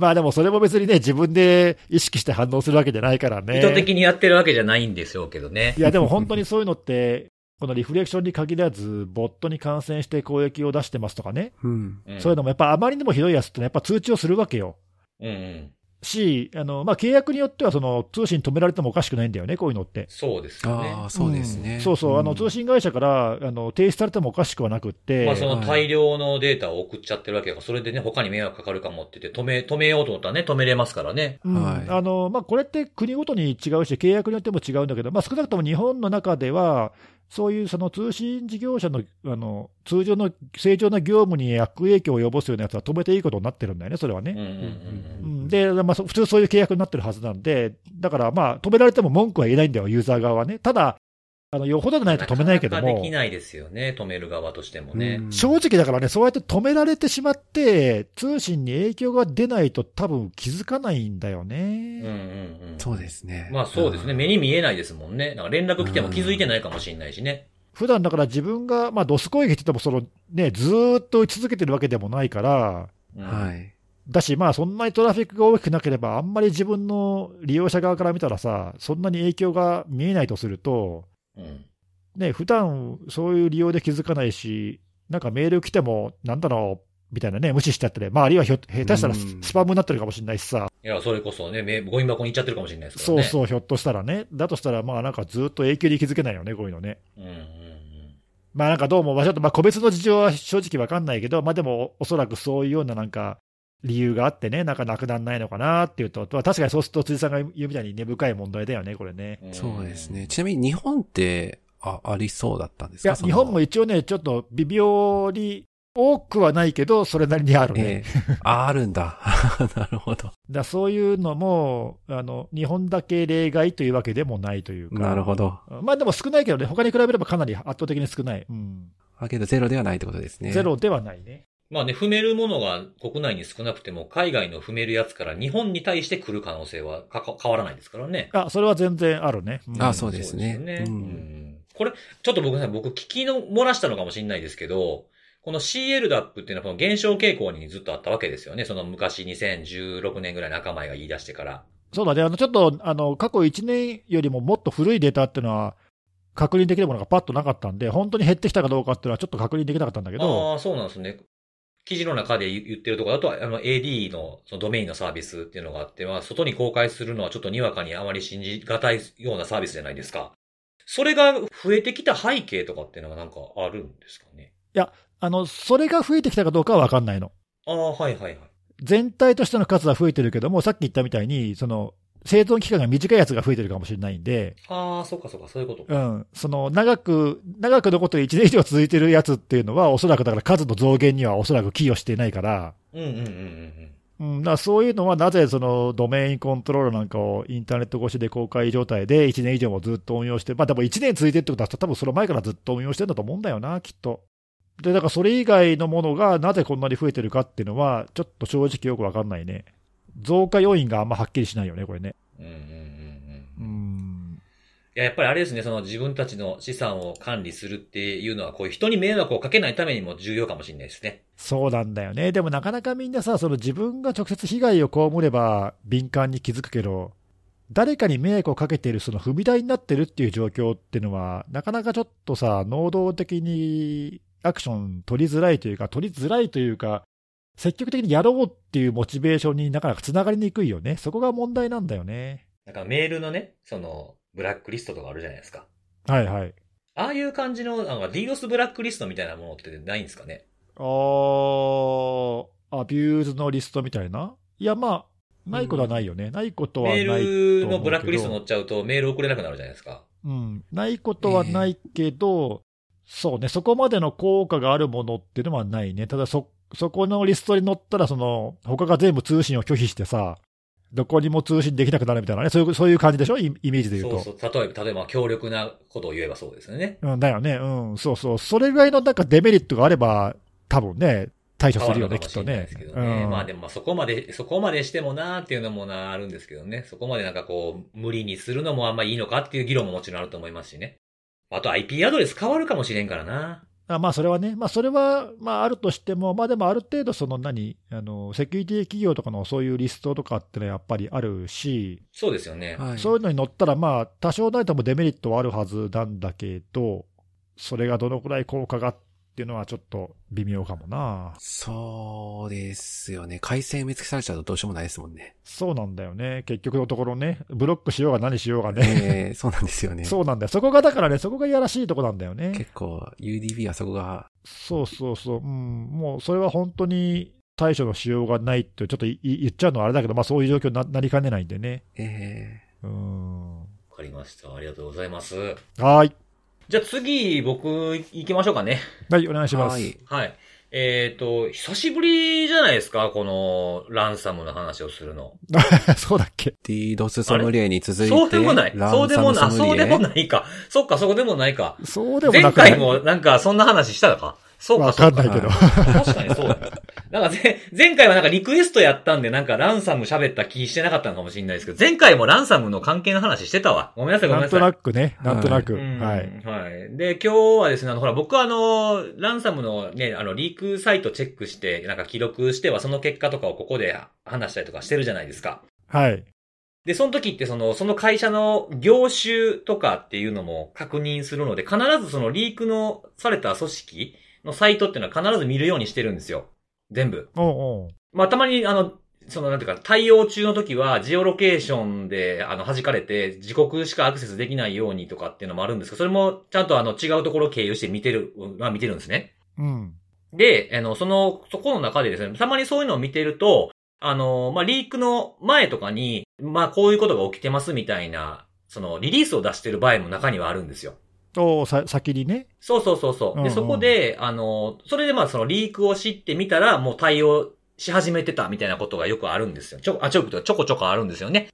まあでもそれも別にね、自分で意識して反応するわけじゃないからね。意図的にやってるわけじゃないんでしょうけどねい。やでも本当にそういうのって、このリフレクションに限らず、ボットに感染して攻撃を出してますとかね、うん。うんそういうのもやっぱあまりにもひどいやつってのはやっぱ通知をするわけよ。うんうん。し、あのまあ、契約によってはその通信止められてもおかしくないんだよね、こういうのって。そうですよねあ。あ、そうですね。んそうそう、あのん通信会社からあの停止されてもおかしくはなくって、まあその大量のデータを送っちゃってるわけだから、それでね、他に迷惑かかるかもって言って、止め、止めようと思ったらね、止めれますからね。うんはいあのまあ、これって国ごとに違うし、契約によっても違うんだけど、まあ、少なくとも日本の中では、そういうその通信事業者のあの通常の正常な業務に悪影響を及ぼすようなやつは止めていいことになってるんだよね、それはね。で、まあ、そ普通そういう契約になってるはずなんで、だからまあ、止められても文句は言えないんだよ、ユーザー側はね。ただ、あのよほどでないと止めないけどもなかなかでき、ないですよね、止める側としてもね。うん正直だからね、そうやって止められてしまって、通信に影響が出ないと、多分気づかないんだようんうんね。うん。そうですね。まあそうですね。ん目に見えないですもんね。なんか連絡来ても気づいてないかもしれないしね。普段だから自分が、まあ、ドス攻撃って言ってもその、ね、ずーっと打ち続けてるわけでもないから、うんはい。だし、まあ、そんなにトラフィックが大きくなければ、あんまり自分の利用者側から見たらさ、そんなに影響が見えないとすると、うん。ね、普段そういう利用で気づかないし、なんかメール来ても、なんだろうみたいなね、無視しちゃったり、まあ、あるいはひょ下手したらスパムになってるかもしれないしさ、いや、それこそね、めゴミ箱に行っちゃってるかもしれないですからね。そうそう、ひょっとしたらね、だとしたら、まあ、なんかずっと影響に気づけないよね、こういうのね。うん。まあなんかどうも、まあちょっとまあ個別の事情は正直わかんないけど、まあでもおそらくそういうようななんか理由があってね、なんかなくならないのかなっていうと、まあ確かにそうすると辻さんが言うみたいに根深い問題だよね、これね。んそうですね。。ちなみに日本って、あ、ありそうだったんですいや、かその日本も一応ね、ちょっと微妙に多くはないけど、それなりにあるね。ええあ、あるんだ。なるほど。だそういうのもあの、日本だけ例外というわけでもないというか。なるほど。まあでも少ないけどね、他に比べればかなり圧倒的に少ない。うん。あ、けどゼロではないってことですね。ゼロではないね。まあね、踏めるものが国内に少なくても、海外の踏めるやつから日本に対して来る可能性はかか変わらないですからね。あ、それは全然あるね。うんあそうですねそうですようんうんこれ、ちょっと僕ね、僕聞きの漏らしたのかもしれないですけど、この CLDAP っていうのはこの減少傾向にずっとあったわけですよね。その昔2016年ぐらいの赤前が言い出してから。そうだね、あのちょっとあの過去1年よりももっと古いデータっていうのは、確認できるものがパッとなかったんで、本当に減ってきたかどうかっていうのはちょっと確認できなかったんだけど、ああ、そうなんですね。記事の中で言ってるところだと、あの AD のそのドメインのサービスっていうのがあって、まあ、外に公開するのはちょっとにわかにあまり信じがたいようなサービスじゃないですか。それが増えてきた背景とかっていうのがなんかあるんですかね？あのそれが増えてきたかどうかは分かんないの。ああ、はいはいはい。全体としての数は増えてるけども、さっき言ったみたいに、その生存期間が短いやつが増えてるかもしれないんで、ああ、そうかそうか、そういうことか。うん、その長く、長く残って1年以上続いてるやつっていうのは、おそらくだから数の増減にはおそらく寄与していないから、うんうんうんうんうん。うん、だそういうのはなぜそのドメインコントロールなんかをインターネット越しで公開状態で1年以上もずっと運用して、まあでも1年続いてるってことは、多分その前からずっと運用してるんだと思うんだよな、きっと。で、だからそれ以外のものがなぜこんなに増えてるかっていうのは、ちょっと正直よくわかんないね。増加要因があんまはっきりしないよね、これね。うんうんうんううん。ん。いや、やっぱりあれですね、その自分たちの資産を管理するっていうのは、こういう人に迷惑をかけないためにも重要かもしれないですね。そうなんだよね。でもなかなかみんなさ、その自分が直接被害を被れば敏感に気づくけど、誰かに迷惑をかけている、その踏み台になってるっていう状況っていうのは、なかなかちょっとさ、能動的にアクション取りづらいというか、取りづらいというか、積極的にやろうっていうモチベーションになかなかつながりにくいよね。そこが問題なんだよね。なんかメールのね、その、ブラックリストとかあるじゃないですか。はいはい。ああいう感じの、なんか DDoS ブラックリストみたいなものってないんですかね？あー、アビューズのリストみたいな？いや、まあ、ないことはないよね。ないことはないメ。ールのブラックリスト載っちゃうとメール送れなくなるじゃないですか。うん、ないことはないけど、そうね、そこまでの効果があるものっていうのはないね。ただそ、そこのリストに載ったら、その、他が全部通信を拒否してさ、どこにも通信できなくなるみたいなね、そういう、そういう感じでしょ？イイメージで言うと。そうそう。例えば、例えば強力なことを言えばそうですよね。うん、だよね。うん、そうそう。それぐらいのなんかデメリットがあれば、多分ね、対処するよね、きっとね。うんまあでもまあそこまで、そこまでしてもなーっていうのもな、あるんですけどね。そこまでなんかこう、無理にするのもあんまいいのかっていう議論ももちろんあると思いますしね。あと IP アドレス変わるかもしれんからな。あまあ、それはね、まあ、それは、まあ、あるとしても、まあ、でもある程度、その何、あの、セキュリティ企業とかのそういうリストとかってのはやっぱりあるし、そうですよね。はい。そういうのに乗ったら、まあ、多少ないともデメリットはあるはずなんだけど、それがどのくらい効果がっていうのはちょっと微妙かもな。そうですよね。回線埋め付けされちゃうとどうしようもないですもんね。そうなんだよね。結局のところね、ブロックしようが何しようがね。えーそうなんですよね。そうなんだよ。そこがだからね、そこがいやらしいとこなんだよね。結構 UDB はそこが、そうそうそう。うん。もう、それは本当に対処のしようがないって、ちょっとい言っちゃうのはあれだけど、まあそういう状況にななりかねないんでね。えうん。わかりました。ありがとうございます。はーい。じゃあ次、僕、行きましょうかね。はい、お願いーします。はい。はい。えっ、と、久しぶりじゃないですかこの、ランサムの話をするの。そうだっけ？DDoS ソムリエに続いて、そうでもない。そうでもない。そうでもないか。そっか、そうでもないか。そうでも前ない？回もなんかそんな話したか？そうか、わそうか。かんないけど。確かにそうだ。なんかぜ前回はなんかリクエストやったんでなんかランサム喋った気してなかったのかもしれないですけど、前回もランサムの関係の話してたわ。ごめんなさい、ごめんなとなんさい。なくね、なんとなく。うんはい。はい。で、今日はですね、あの、ほら、僕はあの、ランサムのね、あの、リークサイトチェックして、なんか記録しては、その結果とかをここで話したりとかしてるじゃないですか。はい。で、その時ってその、その会社の業種とかっていうのも確認するので、必ずそのリークのされた組織のサイトっていうのは必ず見るようにしてるんですよ。全部。おうおうまあ、たまにあの、その、なんていうか、対応中の時は、ジオロケーションで、あの、弾かれて、自国しかアクセスできないようにとかっていうのもあるんですけど、それも、ちゃんとあの、違うところを経由して見てる、まあ見てるんですね。うん。で、あの、その、そこの中でですね、たまにそういうのを見てると、あの、まあ、リークの前とかに、まあ、こういうことが起きてますみたいな、その、リリースを出してる場合も中にはあるんですよ。おうさ、先にね。そうそうそうそう。で、うんうんそこで、あの、それでまあそのリークを知ってみたら、もう対応し始めてたみたいなことがよくあるんですよ。ちょ、あ、ちょ、ちょこちょこあるんですよね。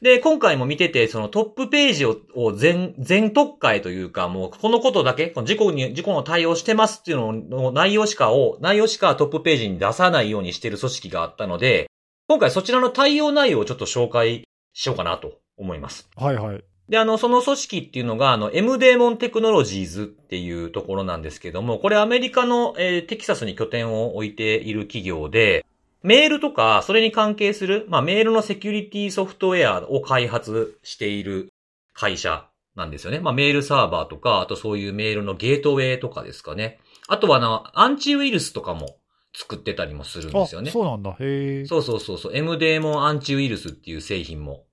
で、今回も見てて、そのトップページを、を全、全特会というか、もうこのことだけ、この事故に、事故の対応してますっていうのの内容しかを、内容しかトップページに出さないようにしてる組織があったので、今回そちらの対応内容をちょっと紹介しようかなと思います。はいはい。で、あの、その組織っていうのが、あの、M デーモンテクノロジーズっていうところなんですけども、これアメリカの、えーテキサスに拠点を置いている企業で、メールとか、それに関係する、まあ、メールのセキュリティソフトウェアを開発している会社なんですよね。まあ、メールサーバーとか、あとそういうメールのゲートウェイとかですかね。あとはあの、アンチウイルスとかも作ってたりもするんですよね。あ、そうなんだ。へえ。そうそうそうそう。M デーモンアンチウイルスっていう製品も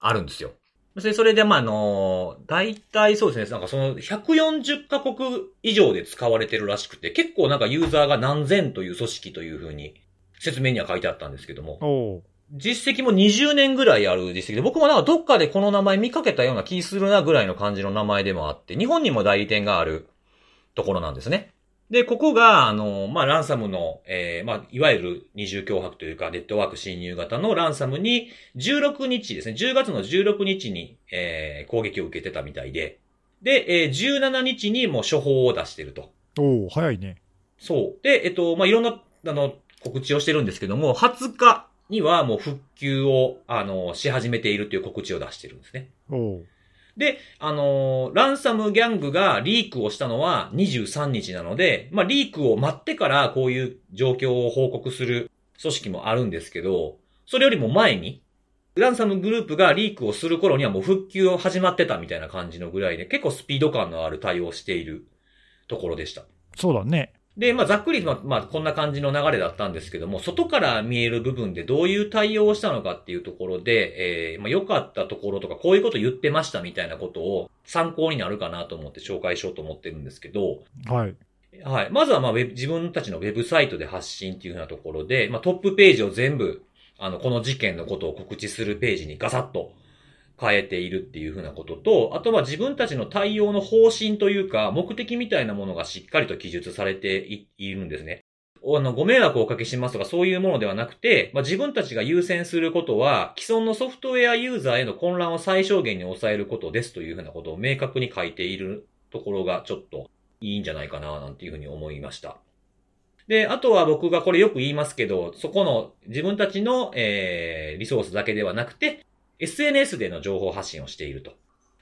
あるんですよ。それそれで、まあ、あの、大体そうですね、なんかその140カ国以上で使われてるらしくて、結構なんかユーザーが何千という組織というふうに説明には書いてあったんですけども、実績も20年ぐらいある実績で、僕もなんかどっかでこの名前見かけたような気するなぐらいの感じの名前でもあって、日本にも代理店があるところなんですね。で、ここが、あの、まあ、ランサムの、えーまあ、いわゆる二重脅迫というか、ネットワーク侵入型のランサムに、16日ですね、10月の16日に、えー攻撃を受けてたみたいで、で、えー17日にもう処方を出してると。おう早いね。そう。で、えっと、まあ、いろんな、あの、告知をしてるんですけども、20日にはもう復旧を、あの、し始めているという告知を出してるんですね。おうで、あのーランサムギャングがリークをしたのは23日なので、まあ、リークを待ってからこういう状況を報告する組織もあるんですけど、それよりも前に、ランサムグループがリークをする頃にはもう復旧を始まってたみたいな感じのぐらいで、結構スピード感のある対応しているところでした。そうだね。で、まあ、ざっくり、まあ、まあ、こんな感じの流れだったんですけども、外から見える部分でどういう対応をしたのかっていうところで、えー、まあ、良かったところとか、こういうこと言ってましたみたいなことを参考になるかなと思って紹介しようと思ってるんですけど、はい。はい。まずは、まあ、自分たちのウェブサイトで発信っていうふうなところで、まあ、トップページを全部、あの、この事件のことを告知するページにガサッと変えているっていうふうなことと、あとは自分たちの対応の方針というか、目的みたいなものがしっかりと記述されているんですね。あの、ご迷惑をおかけしますとかそういうものではなくて、まあ、自分たちが優先することは、既存のソフトウェアユーザーへの混乱を最小限に抑えることですというふうなことを明確に書いているところがちょっといいんじゃないかな、なんていうふうに思いました。で、あとは僕がこれよく言いますけど、そこの自分たちの、えー、リソースだけではなくて、SNS での情報発信をしていると。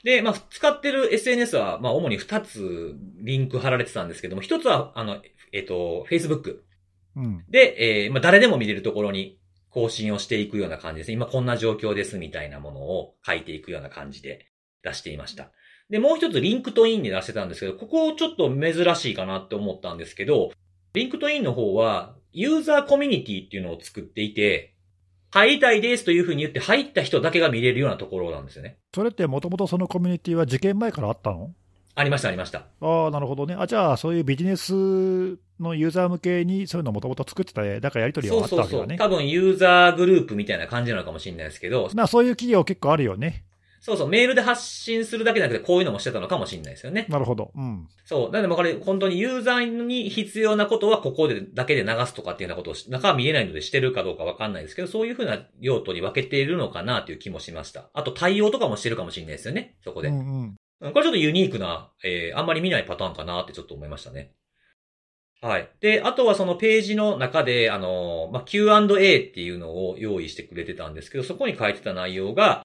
で、まあ、使ってる SNS は、まあ、主に2つリンク貼られてたんですけども、1つは、あの、えっ、と、Facebook。うん。で、えーまあ、誰でも見れるところに更新をしていくような感じですね。今こんな状況ですみたいなものを書いていくような感じで出していました。で、もう一つ LinkedIn で出してたんですけど、ここちょっと珍しいかなって思ったんですけど、 LinkedIn の方は、ユーザーコミュニティっていうのを作っていて、入りたいですというふうに言って入った人だけが見れるようなところなんですよね。それってもともとそのコミュニティは事件前からあったの？ありました、ありました。ああ、なるほどね。あ、じゃあ、そういうビジネスのユーザー向けにそういうのもともと作ってた、だからやり取りはあったそうそうそう。わけだね。多分ユーザーグループみたいな感じなのかもしれないですけど、まあ、そういう企業結構あるよね。そうそう、メールで発信するだけじゃなくてこういうのもしてたのかもしれないですよね。なるほど。うん。そう。なので、まあこれ、本当にユーザーに必要なことはここで、だけで流すとかっていうようなことをし、中は見えないのでしてるかどうかわかんないですけど、そういうふうな用途に分けているのかなという気もしました。あと、対応とかもしてるかもしれないですよね。そこで。うんうん。うんこれちょっとユニークな、えー、あんまり見ないパターンかなってちょっと思いましたね。はい。で、あとはそのページの中で、あのーまあ、Q&A っていうのを用意してくれてたんですけど、そこに書いてた内容が、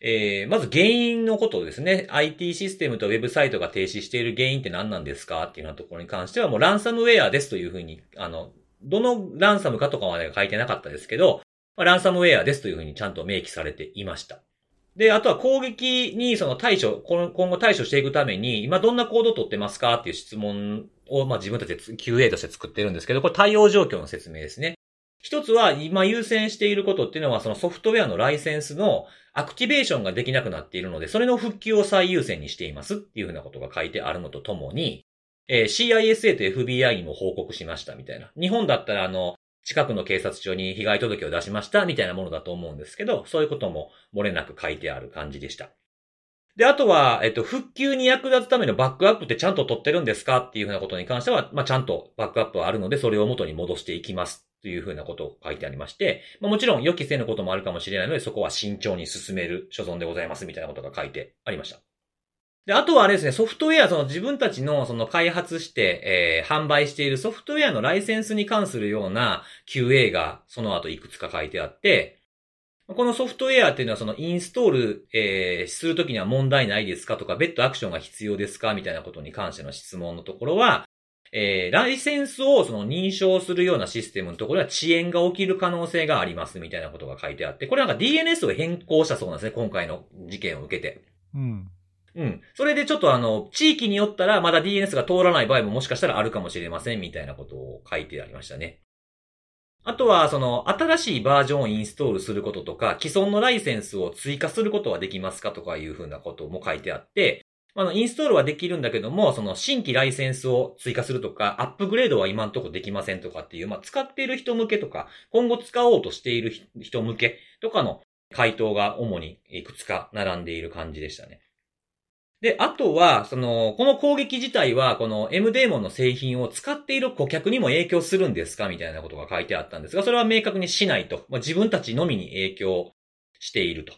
えー、まず原因のことですね。IT システムとウェブサイトが停止している原因って何なんですか？っていうようなところに関しては、もうランサムウェアですというふうに、あの、どのランサムかとかまでは書いてなかったですけど、まあ、ランサムウェアですというふうにちゃんと明記されていました。で、あとは攻撃にその対処、この今後対処していくために、今どんな行動を取ってますか？っていう質問を、まあ自分たちで QA として作ってるんですけど、これ対応状況の説明ですね。一つは今優先していることっていうのはそのソフトウェアのライセンスのアクティベーションができなくなっているので、それの復旧を最優先にしていますっていうふうなことが書いてあるのとともに、えー CISA と FBI にも報告しましたみたいな。日本だったらあの、近くの警察署に被害届を出しましたみたいなものだと思うんですけど、そういうことも漏れなく書いてある感じでした。で、あとは、えっと、復旧に役立つためのバックアップってちゃんと取ってるんですかっていうふうなことに関しては、まあ、ちゃんとバックアップはあるので、それを元に戻していきます。というふうなことを書いてありまして、まあ、もちろん予期せぬこともあるかもしれないので、そこは慎重に進める所存でございますみたいなことが書いてありました。で、あとはあれですね、ソフトウェア、その自分たちのその開発して、えー、販売しているソフトウェアのライセンスに関するような QA がその後いくつか書いてあって、このソフトウェアっていうのはそのインストール、えー、するときには問題ないですかとか、別途アクションが必要ですかみたいなことに関しての質問のところは、えー、ライセンスをその認証するようなシステムのところは遅延が起きる可能性がありますみたいなことが書いてあって、これなんか DNS を変更したそうなんですね、今回の事件を受けて。うん。うん。それでちょっとあの、地域によったらまだ DNS が通らない場合ももしかしたらあるかもしれませんみたいなことを書いてありましたね。あとは、その、新しいバージョンをインストールすることとか、既存のライセンスを追加することはできますかとかいうふうなことも書いてあって、あの、インストールはできるんだけども、その、新規ライセンスを追加するとか、アップグレードは今のところできませんとかっていう、まあ、使っている人向けとか、今後使おうとしている人向けとかの回答が主にいくつか並んでいる感じでしたね。で、あとは、その、この攻撃自体は、この M デーモンの製品を使っている顧客にも影響するんですか？みたいなことが書いてあったんですが、それは明確にしないと。まあ、自分たちのみに影響していると。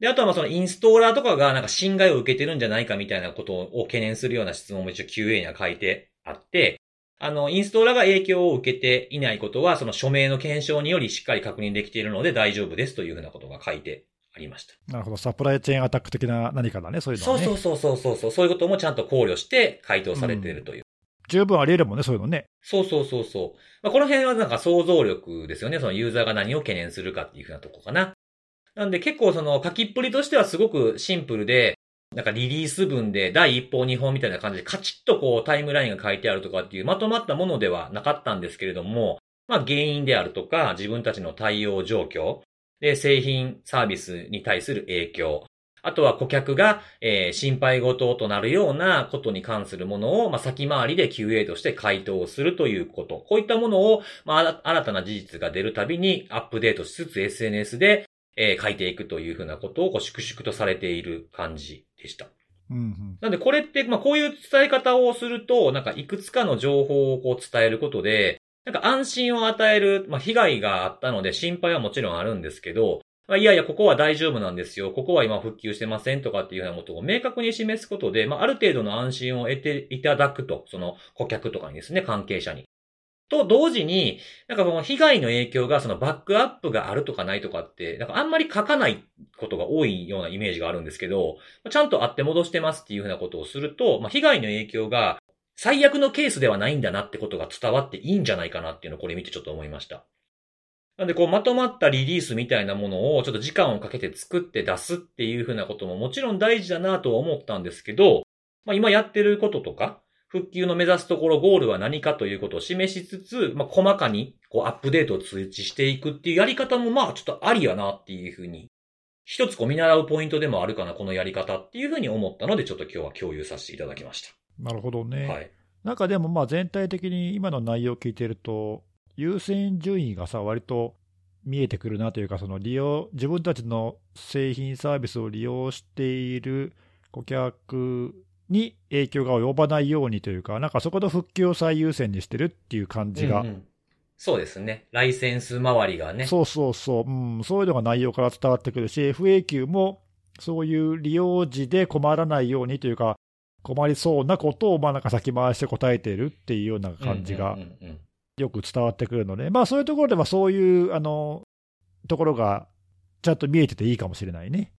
で、あとはまあそのインストーラーとかがなんか侵害を受けてるんじゃないかみたいなことを懸念するような質問も一応 QA には書いてあって、あの、インストーラーが影響を受けていないことは、その署名の検証によりしっかり確認できているので大丈夫ですというふうなことが書いてありました。なるほど。サプライチェーンアタック的な何かだね、そういうのはね。そうそうそうそうそうそう。いうこともちゃんと考慮して回答されているという。十分あり得るもんね、そういうのね。そうそうそうそう。まあ、この辺はなんか想像力ですよね。そのユーザーが何を懸念するかっていうふうなとこかな。なんで結構その書きっぷりとしてはすごくシンプルで、なんかリリース文で第一報二報みたいな感じでカチッとこうタイムラインが書いてあるとかっていうまとまったものではなかったんですけれども、まあ原因であるとか自分たちの対応状況、で製品サービスに対する影響、あとは顧客が、えー心配事となるようなことに関するものを、まあ、先回りで QA として回答するということ。こういったものを、まあ、新たな事実が出るたびにアップデートしつつ SNS で、えー書いていくというふうなことをこう粛々とされている感じでした。うんうん。なんでこれって、まあこういう伝え方をすると、なんかいくつかの情報をこう伝えることで、なんか安心を与える、まあ被害があったので心配はもちろんあるんですけど、まあ、いやいや、ここは大丈夫なんですよ。ここは今復旧してませんとかっていうようなことを明確に示すことで、まあある程度の安心を得ていただくと、その顧客とかにですね、関係者に。と同時に、なんかこの被害の影響がそのバックアップがあるとかないとかって、なんかあんまり書かないことが多いようなイメージがあるんですけど、ちゃんとあって戻してますっていうふうなことをすると、まあ、被害の影響が最悪のケースではないんだなってことが伝わっていいんじゃないかなっていうのをこれ見てちょっと思いました。なんでこうまとまったリリースみたいなものをちょっと時間をかけて作って出すっていうふうなことももちろん大事だなと思ったんですけど、まあ今やってることとか、復旧の目指すところゴールは何かということを示しつつ、まあ細かにこうアップデートを通知していくっていうやり方もまあちょっとありやなっていうふうに、一つこう見習うポイントでもあるかな、このやり方っていうふうに思ったのでちょっと今日は共有させていただきましなるほどね。た。はい。なんかでもまあ全体的に今の内容を聞いてると、優先順位がさ、割と見えてくるなというか、その利用、自分たちの製品サービスを利用している顧客に影響が及ばないようにというか、なんかそこの復旧を最優先にしてるっていう感じが、うんうんそうですね。ライセンス周りがね。そうそうそう、うん、そういうのが内容から伝わってくるし、FAQ もそういう利用時で困らないようにというか、困りそうなことをまあなんか先回して答えているっていうような感じがよく伝わってくるので、まあそういうところではそういうあのところがちゃんと見えてていいかもしれないね。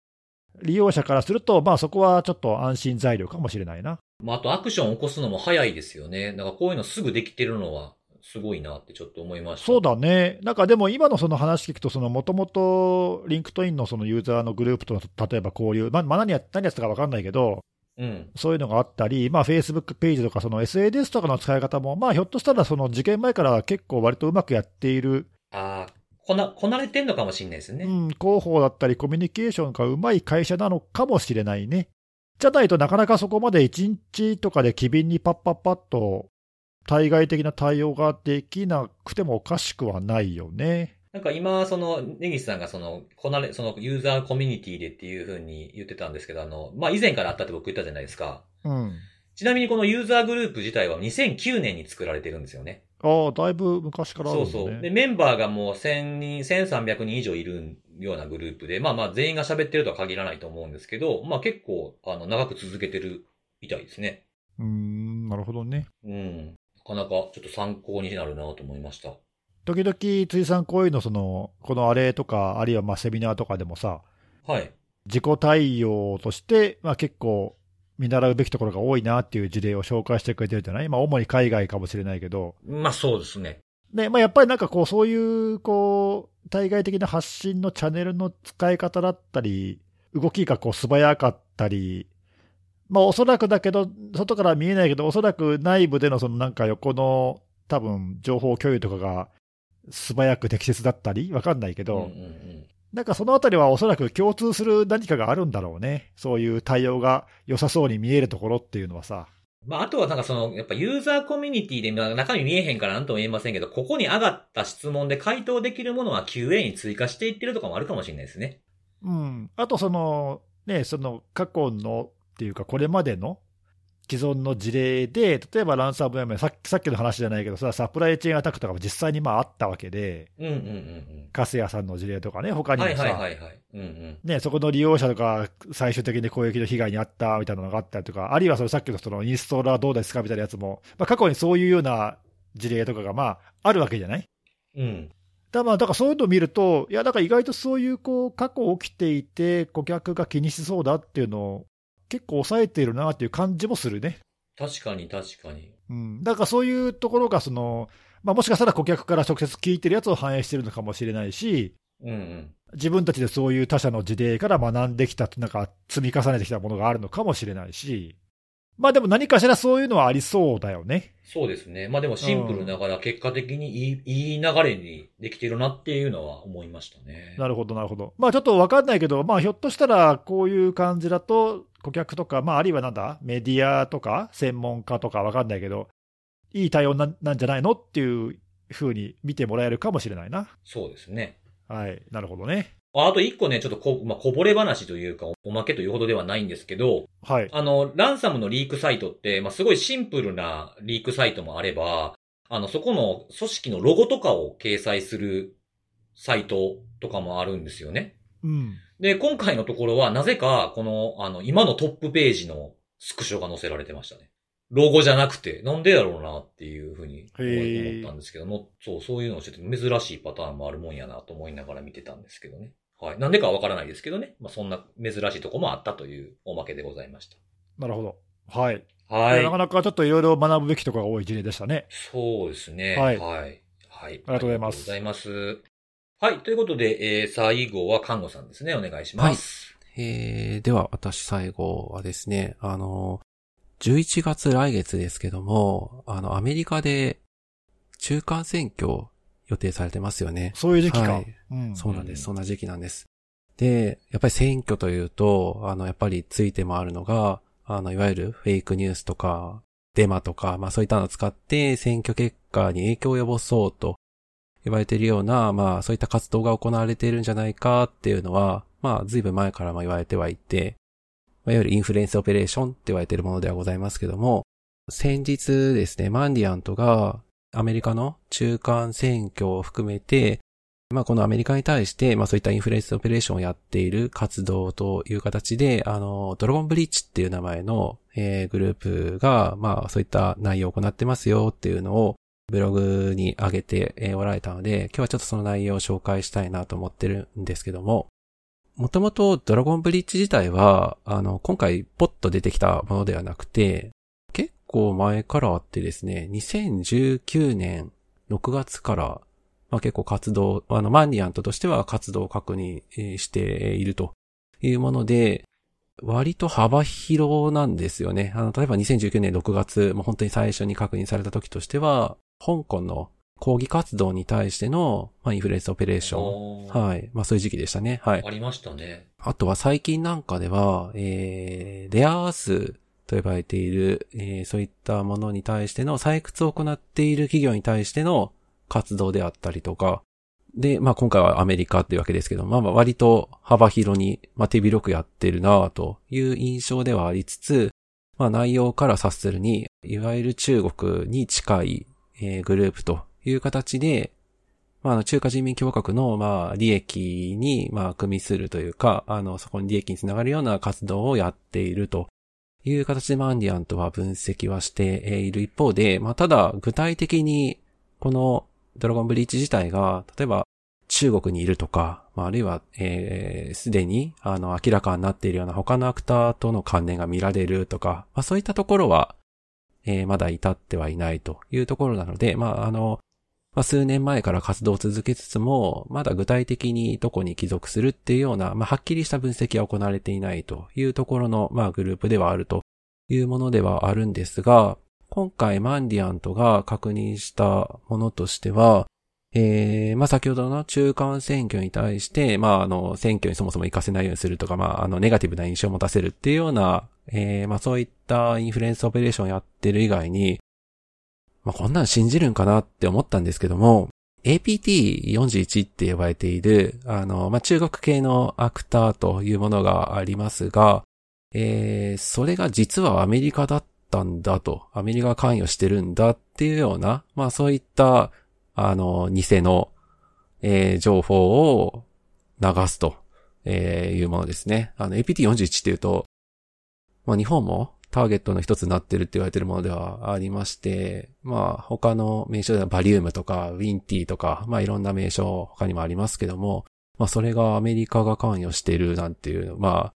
利用者からすると、まあそこはちょっと安心材料かもしれないな。まあ、あとアクションを起こすのも早いですよね。なんかこういうのすぐできてるのはすごいなってちょっと思いました。そうだね。なんかでも今のその話聞くと、そのもともと LinkedIn のそのユーザーのグループとの例えば交流、まあ、まあ何や何やってたか分かんないけど、うん。そういうのがあったり、まあ、Facebook ページとか、その SNS とかの使い方も、まあ、ひょっとしたら、その事件前から結構割とうまくやっている、ああ、こな、こなれてんのかもしれないですね。うん、広報だったり、コミュニケーションがうまい会社なのかもしれないね。じゃないとなかなかそこまで1日とかで機敏にパッパッパッと、対外的な対応ができなくてもおかしくはないよね。なんか今、その、ネギスさんがその、こなれ、そのユーザーコミュニティでっていう風に言ってたんですけど、あの、まあ、以前からあったって僕言ったじゃないですか。うん。ちなみにこのユーザーグループ自体は2009年に作られてるんですよね。ああ、だいぶ昔からあるんだね。そうそう。で、メンバーがもう1000人、1300人以上いるようなグループで、まあまあ全員が喋ってるとは限らないと思うんですけど、まあ結構、あの、長く続けてるみたいですね。うーん、なるほどね。うん。なかなかちょっと参考になるなと思いました。時々、辻さん、こういうの、その、このあれとか、あるいはまあセミナーとかでもさ、はい。自己対応として、まあ、結構見習うべきところが多いなっていう事例を紹介してくれてるじゃない、まあ、主に海外かもしれないけど、まあそうですね。でまあ、やっぱりなんかこう、そういうこう対外的な発信のチャンネルの使い方だったり、動きがこう素早かったり、まあ、おそらくだけど、外から見えないけど、おそらく内部でのそのなんか横の多分情報共有とかが素早く適切だったり、わかんないけど、うんうんうん。なんかそのあたりはおそらく共通する何かがあるんだろうね。そういう対応が良さそうに見えるところっていうのはさ。まあ、あとはなんかその、やっぱユーザーコミュニティで、まあ中身見えへんからなんとも言えませんけど、ここに上がった質問で回答できるものは QA に追加していってるとかもあるかもしれないですね。うん。あとその、ね、その過去のっていうかこれまでの既存の事例で、例えばランサムウェアさっきさっきの話じゃないけどさ、サプライチェーンアタックとかも実際にまああったわけで、うんうんうんカスヤさんの事例とかね、他うん。にもさ、はいはいはいはい。うんうん。ね、そこの利用者とか最終的に攻撃の被害に遭ったみたいなのがあったりとか、あるいはそのさっきのそのインストーラーどうですかみたいなやつも、まあ、過去にそういうような事例とかがまああるわけじゃない？うん。だまあだからそういうのを見ると、いや、だから意外とそういうこう過去起きていて、顧客が気にしそうだっていうのを結構抑えているなっていう感じもするね。確かに確かに。うん、だからそういうところがその、まあ、もしかしたら顧客から直接聞いてるやつを反映してるのかもしれないし、うんうん。自分たちでそういう他社の事例から学んできた、なんか積み重ねてきたものがあるのかもしれないし、まあでも何かしらそういうのはありそうだよね。そうですね。まあでもシンプルながら結果的にいいいい流れにできてるなっていうのは思いましたね。なるほど、なるほど。まあちょっとわかんないけど、まあひょっとしたらこういう感じだと、顧客とか、まああるいはなんだ、メディアとか、専門家とかわかんないけど、いい対応ななんじゃないの？っていうふうに見てもらえるかもしれないな。そうですね。はい、なるほどね。ああと一個ね、ちょっとこ、まあ、こぼれ話というか、おまけというほどではないんですけど、はい。あの、ランサムのリークサイトって、まあ、すごいシンプルなリークサイトもあれば、あの、そこの組織のロゴとかを掲載するサイトとかもあるんですよね。うん。で、今回のところは、なぜか、この、あの、今のトップページのスクショが載せられてましたね。ロゴじゃなくて、なんでやろうなっていうふうに思ったんですけども、そう、そういうのをしてて珍しいパターンもあるもんやなと思いながら見てたんですけどね。はい。なんでかはわからないですけどね。まあ、そんな珍しいとこもあったというおまけでございましなるほど。はい。た。はいな。かなかちょっといろいろ学ぶべきところが多い事例でしたね。そうですね。はいはい。はい。ありがとうございますがとうございます。はい。ということで、えー、最後は菅野さんですね。お願いします。えー、では私最後はですね、あの、11月来月ですけども、あの、アメリカで中間選挙予定されてますよね。そういう時期か。はいうん。そうなんです。うんそんな時期なんです。で、やっぱり選挙というと、あの、やっぱりついて回るのが、あの、いわゆるフェイクニュースとか、デマとか、まあそういったのを使って選挙結果に影響を及ぼそうと言われているような、まあそういった活動が行われているんじゃないかっていうのは、まあ随分前からも言われてはいて、まあいわゆるインフルエンスオペレーションって言われているものではございますけども、先日ですね、マンディアントがアメリカの中間選挙を含めて、まあこのアメリカに対して、まあそういったインフルエンスオペレーションをやっている活動という形で、あの、ドラゴンブリッジっていう名前の、えーグループが、まあそういった内容を行ってますよっていうのをブログに上げておられたので、今日はちょっとその内容を紹介したいなと思ってるんですけども、もともとドラゴンブリッジ自体は、あの、今回ポッと出てきたものではなくて、結構前からあってですね、2019年6月から、まあ結構活動、あの、マンディアントとしては活動を確認しているというもので、割と幅広なんですよね。あの、例えば2019年6月、もう本当に最初に確認された時としては、香港の抗議活動に対しての、まあ、インフルエンスオペレーション。はい。まあそういう時期でしたね。はい。ありましたね。あとは最近なんかでは、えー、レアアースと呼ばれている、えーそういったものに対しての採掘を行っている企業に対しての活動であったりとか、で、まあ今回はアメリカっていうわけですけど、まあまあ割と幅広に、まあ手広くやってるなという印象ではありつつ、まあ内容から察するに、いわゆる中国に近い、えーグループという形で、まあ、中華人民共和国の、まあ、利益に、まあ、組みするというか、あの、そこに利益につながるような活動をやっているという形でマンディアントは分析はしている一方で、まあ、ただ、具体的に、このドラゴンブリーチ自体が、例えば、中国にいるとか、まあ、あるいは、えーすでに、あの、明らかになっているような他のアクターとの関連が見られるとか、まあ、そういったところは、えーまだ至ってはいないというところなので、まあ、あの、まあ、数年前から活動を続けつつも、まだ具体的にどこに帰属するっていうような、まあ、はっきりした分析は行われていないというところの、まあ、グループではあるというものではあるんですが、今回マンディアントが確認したものとしては、えー、まあ、先ほどの中間選挙に対して、まあ、あの、選挙にそもそも活かせないようにするとか、まあ、あの、ネガティブな印象を持たせるっていうような、えー、まあ、そういったインフルエンスオペレーションをやってる以外に、まあ、こんなん信じるんかなって思ったんですけども、APT41 って呼ばれている、あの、まあ、中国系のアクターというものがありますが、えー、それが実はアメリカだったんだと、アメリカが関与してるんだっていうような、まあ、そういった、あの、偽の、えー情報を流すと、えーいうものですね。あの、APT41 っていうと、まあ、日本もターゲットの一つになってるって言われてるものではありまして、まあ他の名称ではバリウムとかウィンティとか、まあいろんな名称他にもありますけども、まあそれがアメリカが関与しているなんていう、まあ、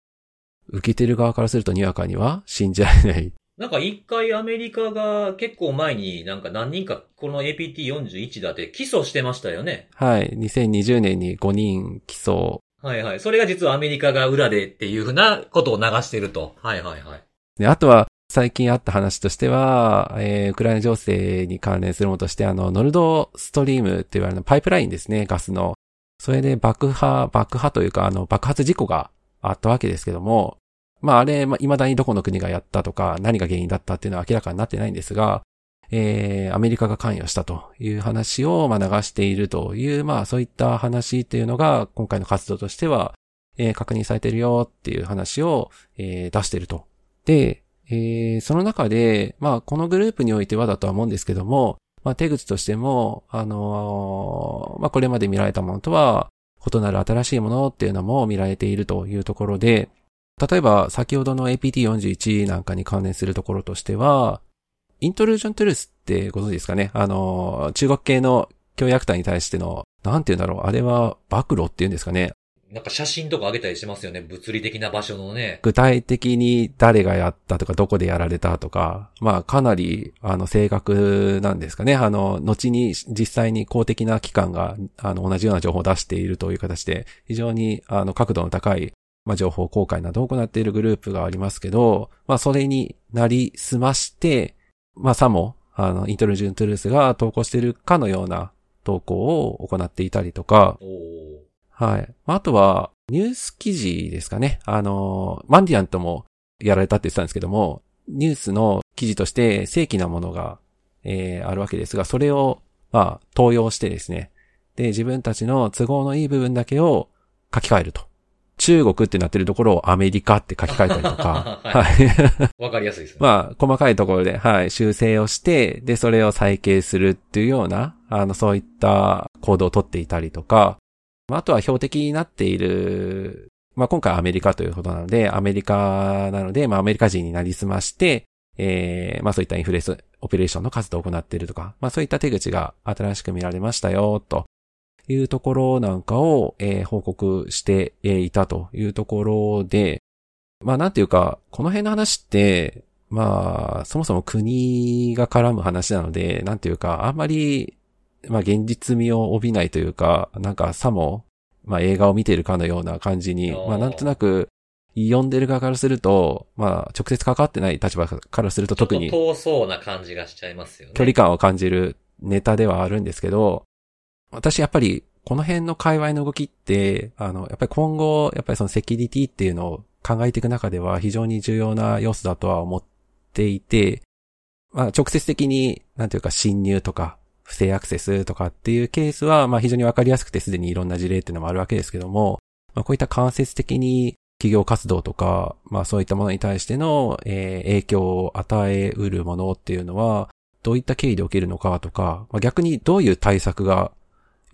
受けてる側からするとにわかには信じられない。なんか一回アメリカが結構前になんか何人かこの APT41 だって起訴してましたよね。はい。2020年に5人起訴。はいはい。それが実はアメリカが裏でっていうふうなことを流してると。はいはいはい。で、あとは最近あった話としては、えー、ウクライナ情勢に関連するものとして、あの、ノルドストリームって言われるパイプラインですね、ガスの。それで爆破、爆破というか、あの、爆発事故があったわけですけども、まああれ、まあ、未だにどこの国がやったとか、何が原因だったっていうのは明らかになってないんですが、えー、アメリカが関与したという話を、まあ、流しているという、まあ、そういった話っていうのが、今回の活動としては、えー確認されてるよっていう話を、えー出してると。で、えーその中で、まあ、このグループにおいてはだとは思うんですけども、まあ、手口としても、あのーまあ、これまで見られたものとは、異なる新しいものっていうのも見られているというところで、例えば、先ほどの APT41 なんかに関連するところとしては、イントルージョントゥルースってご存知ですかね？あの、中国系の教約隊に対しての、なんて言うんだろう、あれは暴露っていうんですかね？なんか写真とか上げたりしますよね？物理的な場所のね。具体的に誰がやったとか、どこでやられたとか、まあかなり、あの、正確なんですかね？あの、後に実際に公的な機関が、あの、同じような情報を出しているという形で、非常に、あの、角度の高い、まあ、情報公開などを行っているグループがありますけど、まあ、それになりすまして、まあ、さも、あの、イントルジュントゥルースが投稿しているかのような投稿を行っていたりとか、はい。あとは、ニュース記事ですかね。あの、マンディアントもやられたって言ってたんですけども、ニュースの記事として正規なものが、えー、あるわけですが、それを、まあ、投用してですね。で、自分たちの都合のいい部分だけを書き換えると。中国ってなってるところをアメリカって書き換えたりとか。はい。わかりやすいですね。まあ、細かいところで、はい、修正をして、で、それを再形するっていうような、あの、そういった行動をとっていたりとか、あとは標的になっている、まあ、今回アメリカということなので、アメリカなので、まあ、アメリカ人になりすまして、えー、まあ、そういったインフレス、オペレーションの活動を行っているとか、まあ、そういった手口が新しく見られましたよ、というところなんかを、えー、報告していたというところで、まあ、なんていうか、この辺の話って、まあ、そもそも国が絡む話なので、なんていうか、あんまりまあ現実味を帯びないというか、なんかさも、まあ映画を見ているかのような感じに、まあなんとなく、読んでる側からすると、まあ直接関わってない立場からすると特に。遠そうな感じがしちゃいますよね。距離感を感じるネタではあるんですけど、私やっぱりこの辺の界隈の動きって、あの、やっぱり今後、やっぱりそのセキュリティっていうのを考えていく中では非常に重要な要素だとは思っていて、まあ直接的に、なんていうか侵入とか、不正アクセスとかっていうケースは、まあ非常にわかりやすくてすでにいろんな事例っていうのもあるわけですけども、まあこういった間接的に企業活動とか、まあそういったものに対しての、えー、影響を与えうるものっていうのは、どういった経緯で起きるのかとか、まあ、逆にどういう対策が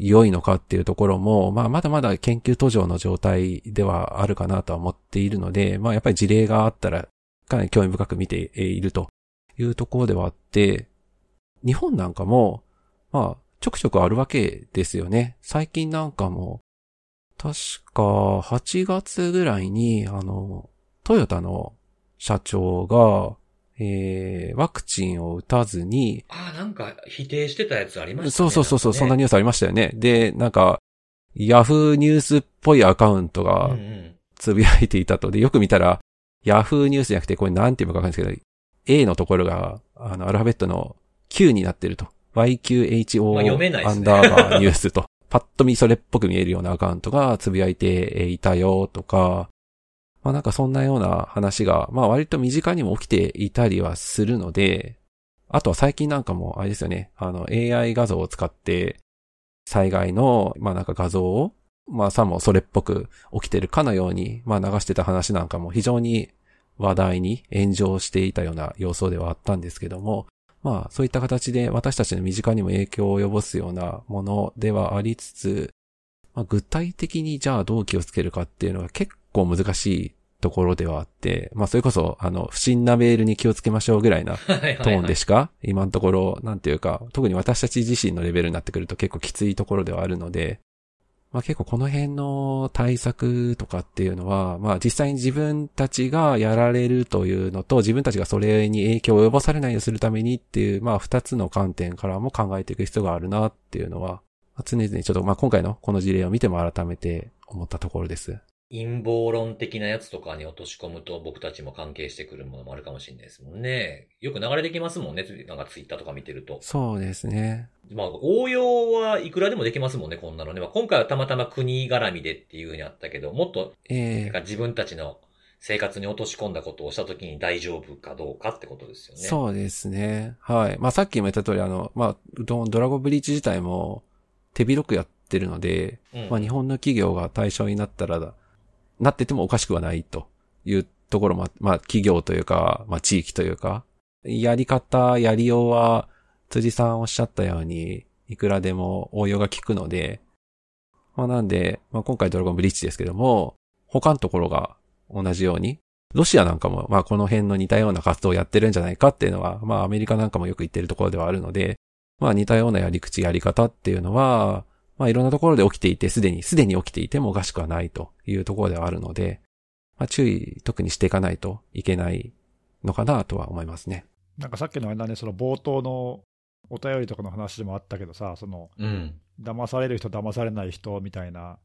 良いのかっていうところも、まあまだまだ研究途上の状態ではあるかなとは思っているので、まあやっぱり事例があったらかなり興味深く見ているというところではあって、日本なんかも、まあ、ちょくちょくあるわけですよね。最近なんかも、確か8月ぐらいに、あの、トヨタの社長が、えー、ワクチンを打たずに。ああ、なんか否定してたやつありましたね。そうそうそうそう、ね、そんなニュースありましたよね。で、なんか、ヤフーニュースっぽいアカウントがつぶやいていたと。で、よく見たら、ヤフーニュースじゃなくて、これなんていうかわかんないですけど、A のところが、あの、アルファベットの Q になってると。YQHO アンダーバーニュースと、パッと見それっぽく見えるようなアカウントがつぶやいていたよとか、まあなんかそんなような話が、まあ割と身近にも起きていたりはするので、あとは最近なんかもあれですよね、あの AI 画像を使って災害の、まあなんか画像を、まあさもそれっぽく起きてるかのように、まあ流してた話なんかも非常に話題に炎上していたような様相ではあったんですけども、まあそういった形で私たちの身近にも影響を及ぼすようなものではありつつ、まあ、具体的にじゃあどう気をつけるかっていうのは結構難しいところではあって、まあそれこそあの不審なメールに気をつけましょうぐらいな トーンでしか今のところなんていうか特に私たち自身のレベルになってくると結構きついところではあるので、まあ結構この辺の対策とかっていうのは、まあ実際に自分たちがやられるというのと、自分たちがそれに影響を及ぼされないようにするためにっていう、まあ二つの観点からも考えていく必要があるなっていうのは、常々ちょっとまあ今回のこの事例を見ても改めて思ったところです。陰謀論的なやつとかに落とし込むと僕たちも関係してくるものもあるかもしれないですもんね。よく流れてきますもんね。なんかツイッターとか見てると。そうですね。まあ応用はいくらでもできますもんね、こんなのね。まあ、今回はたまたま国絡みでっていうふうにあったけど、もっと、ええー、自分たちの生活に落とし込んだことをしたときに大丈夫かどうかってことですよね。そうですね。はい。まあさっきも言った通り、あの、まあ、ドラゴンブリーチ自体も手広くやってるので、うん、まあ日本の企業が対象になったら、なっててもおかしくはないというところも、まあ企業というか、まあ地域というか、やり方、やりようは、辻さんおっしゃったように、いくらでも応用が効くので、まあなんで、まあ今回ドラゴンブリッジですけども、他のところが同じように、ロシアなんかも、まあこの辺の似たような活動をやってるんじゃないかっていうのは、まあアメリカなんかもよく言ってるところではあるので、まあ似たようなやり口、やり方っていうのは、まあいろんなところで起きていて、すでに、すでに起きていてもおかしくはないというところではあるので、まあ注意、特にしていかないといけないのかなとは思いますね。なんかさっきのあれだね、その冒頭のお便りとかの話でもあったけどさ、その、うん。騙される人、騙されない人みたいな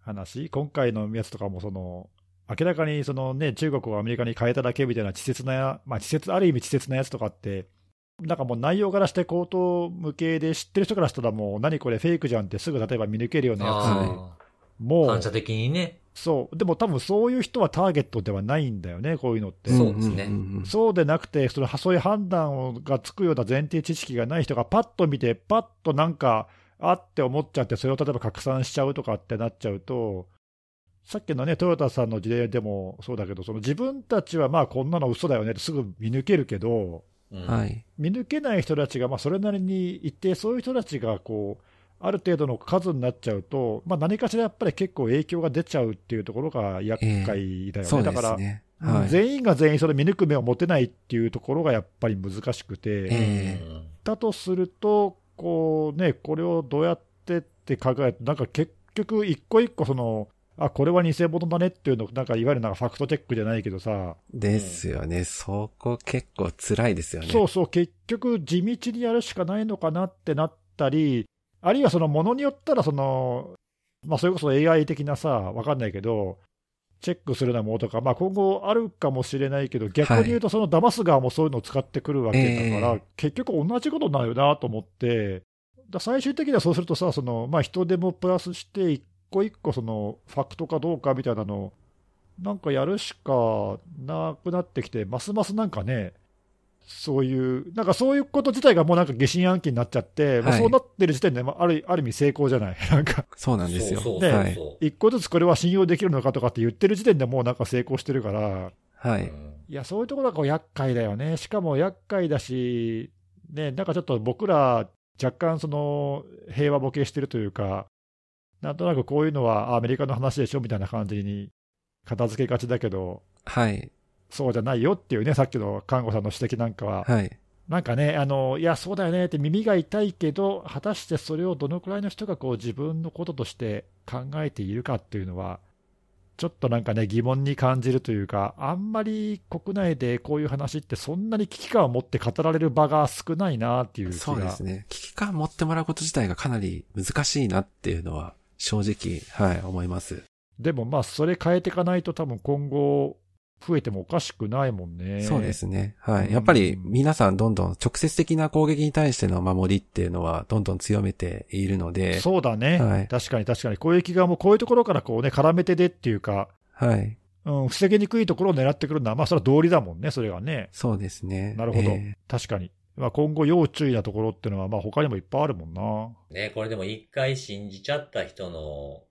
話、今回のやつとかもその、明らかにその、ね、中国をアメリカに変えただけみたいな稚拙な、まあ、稚拙ある意味稚拙なやつとかって、なんかもう内容からして口頭無形で知ってる人からしたらもう、何これフェイクじゃんってすぐ例えば見抜けるようなやあつ、もうあ反射的にね。そう、でも多分そういう人はターゲットではないんだよね、こういうのって。そうですね。そうでなくて、そのそういう判断がつくような前提知識がない人がパッと見て、パッとなんか、あって思っちゃって、それを例えば拡散しちゃうとかってなっちゃうと、さっきのね、トヨタさんの事例でもそうだけど、その自分たちはまあこんなの嘘だよねってすぐ見抜けるけど、うんはい。見抜けない人たちがまあそれなりにいて、そういう人たちがこう、ある程度の数になっちゃうと、まあ、何かしらやっぱり結構影響が出ちゃうっていうところが厄介だよね。そうでだからはい。全員が全員それ見抜く目を持てないっていうところがやっぱり難しくて、ええだとすると、こうね、これをどうやってって考えると、なんか結局、一個一個その、あこれは偽物だねっていうの、なんかいわゆるなんかファクトチェックじゃないけどさ、ですよね。そこ結構辛いですよね。そうそう、結局、地道にやるしかないのかなってなったり、あるいはそのものによったらその、まあ、それこそ AI 的なさ、わかんないけど、チェックするようなものとか、まあ、今後あるかもしれないけど、逆に言うと、その騙す側もそういうのを使ってくるわけだから、ええ結局同じことになるよなと思って、だ最終的にはそうするとさ、そのまあ、人手もプラスして、一個一個そのファクトかどうかみたいなのを、なんかやるしかなくなってきて、ますますなんかね、そういう、なんかそういうこと自体がもうなんか疑心暗鬼になっちゃって、まあはいそうなってる時点で、まあ、あるある意味成功じゃない、なんか、そうなんですよ。そうそうはい。一個ずつこれは信用できるのかとかって言ってる時点でもうなんか成功してるから、はい。う。いや、そういうところがこう厄介だよね、しかも厄介だし、ね、なんかちょっと僕ら、若干その平和ボケしてるというか、なんとなくこういうのはあアメリカの話でしょみたいな感じに片付けがちだけど、はい。そうじゃないよっていうね、さっきの看護さんの指摘なんかは、はい。なんかね、あのいや、そうだよねって耳が痛いけど、果たしてそれをどのくらいの人がこう自分のこととして考えているかっていうのは、ちょっとなんかね、疑問に感じるというか、あんまり国内でこういう話って、そんなに危機感を持って語られる場が少ないなっていうそうですね。危機感持ってもらうこと自体がかなり難しいなっていうのは、正直、はい、思います。でもまあ、それ変えていかないと、多分今後、増えてもおかしくないもんね。そうですね。はい。うんやっぱり皆さんどんどん直接的な攻撃に対しての守りっていうのはどんどん強めているので、そうだね、はい確かに確かに、攻撃側もこういうところからこう、ね、絡めてでっていうか、はい。うん、防ぎにくいところを狙ってくるのは、まあ、それは道理だもんね、それがね。そうですね。なるほど、え確かに。まあ、今後、要注意なところっていうのは、まあ、他にもいっぱいあるもんな。ね、これでも一回信じちゃった人の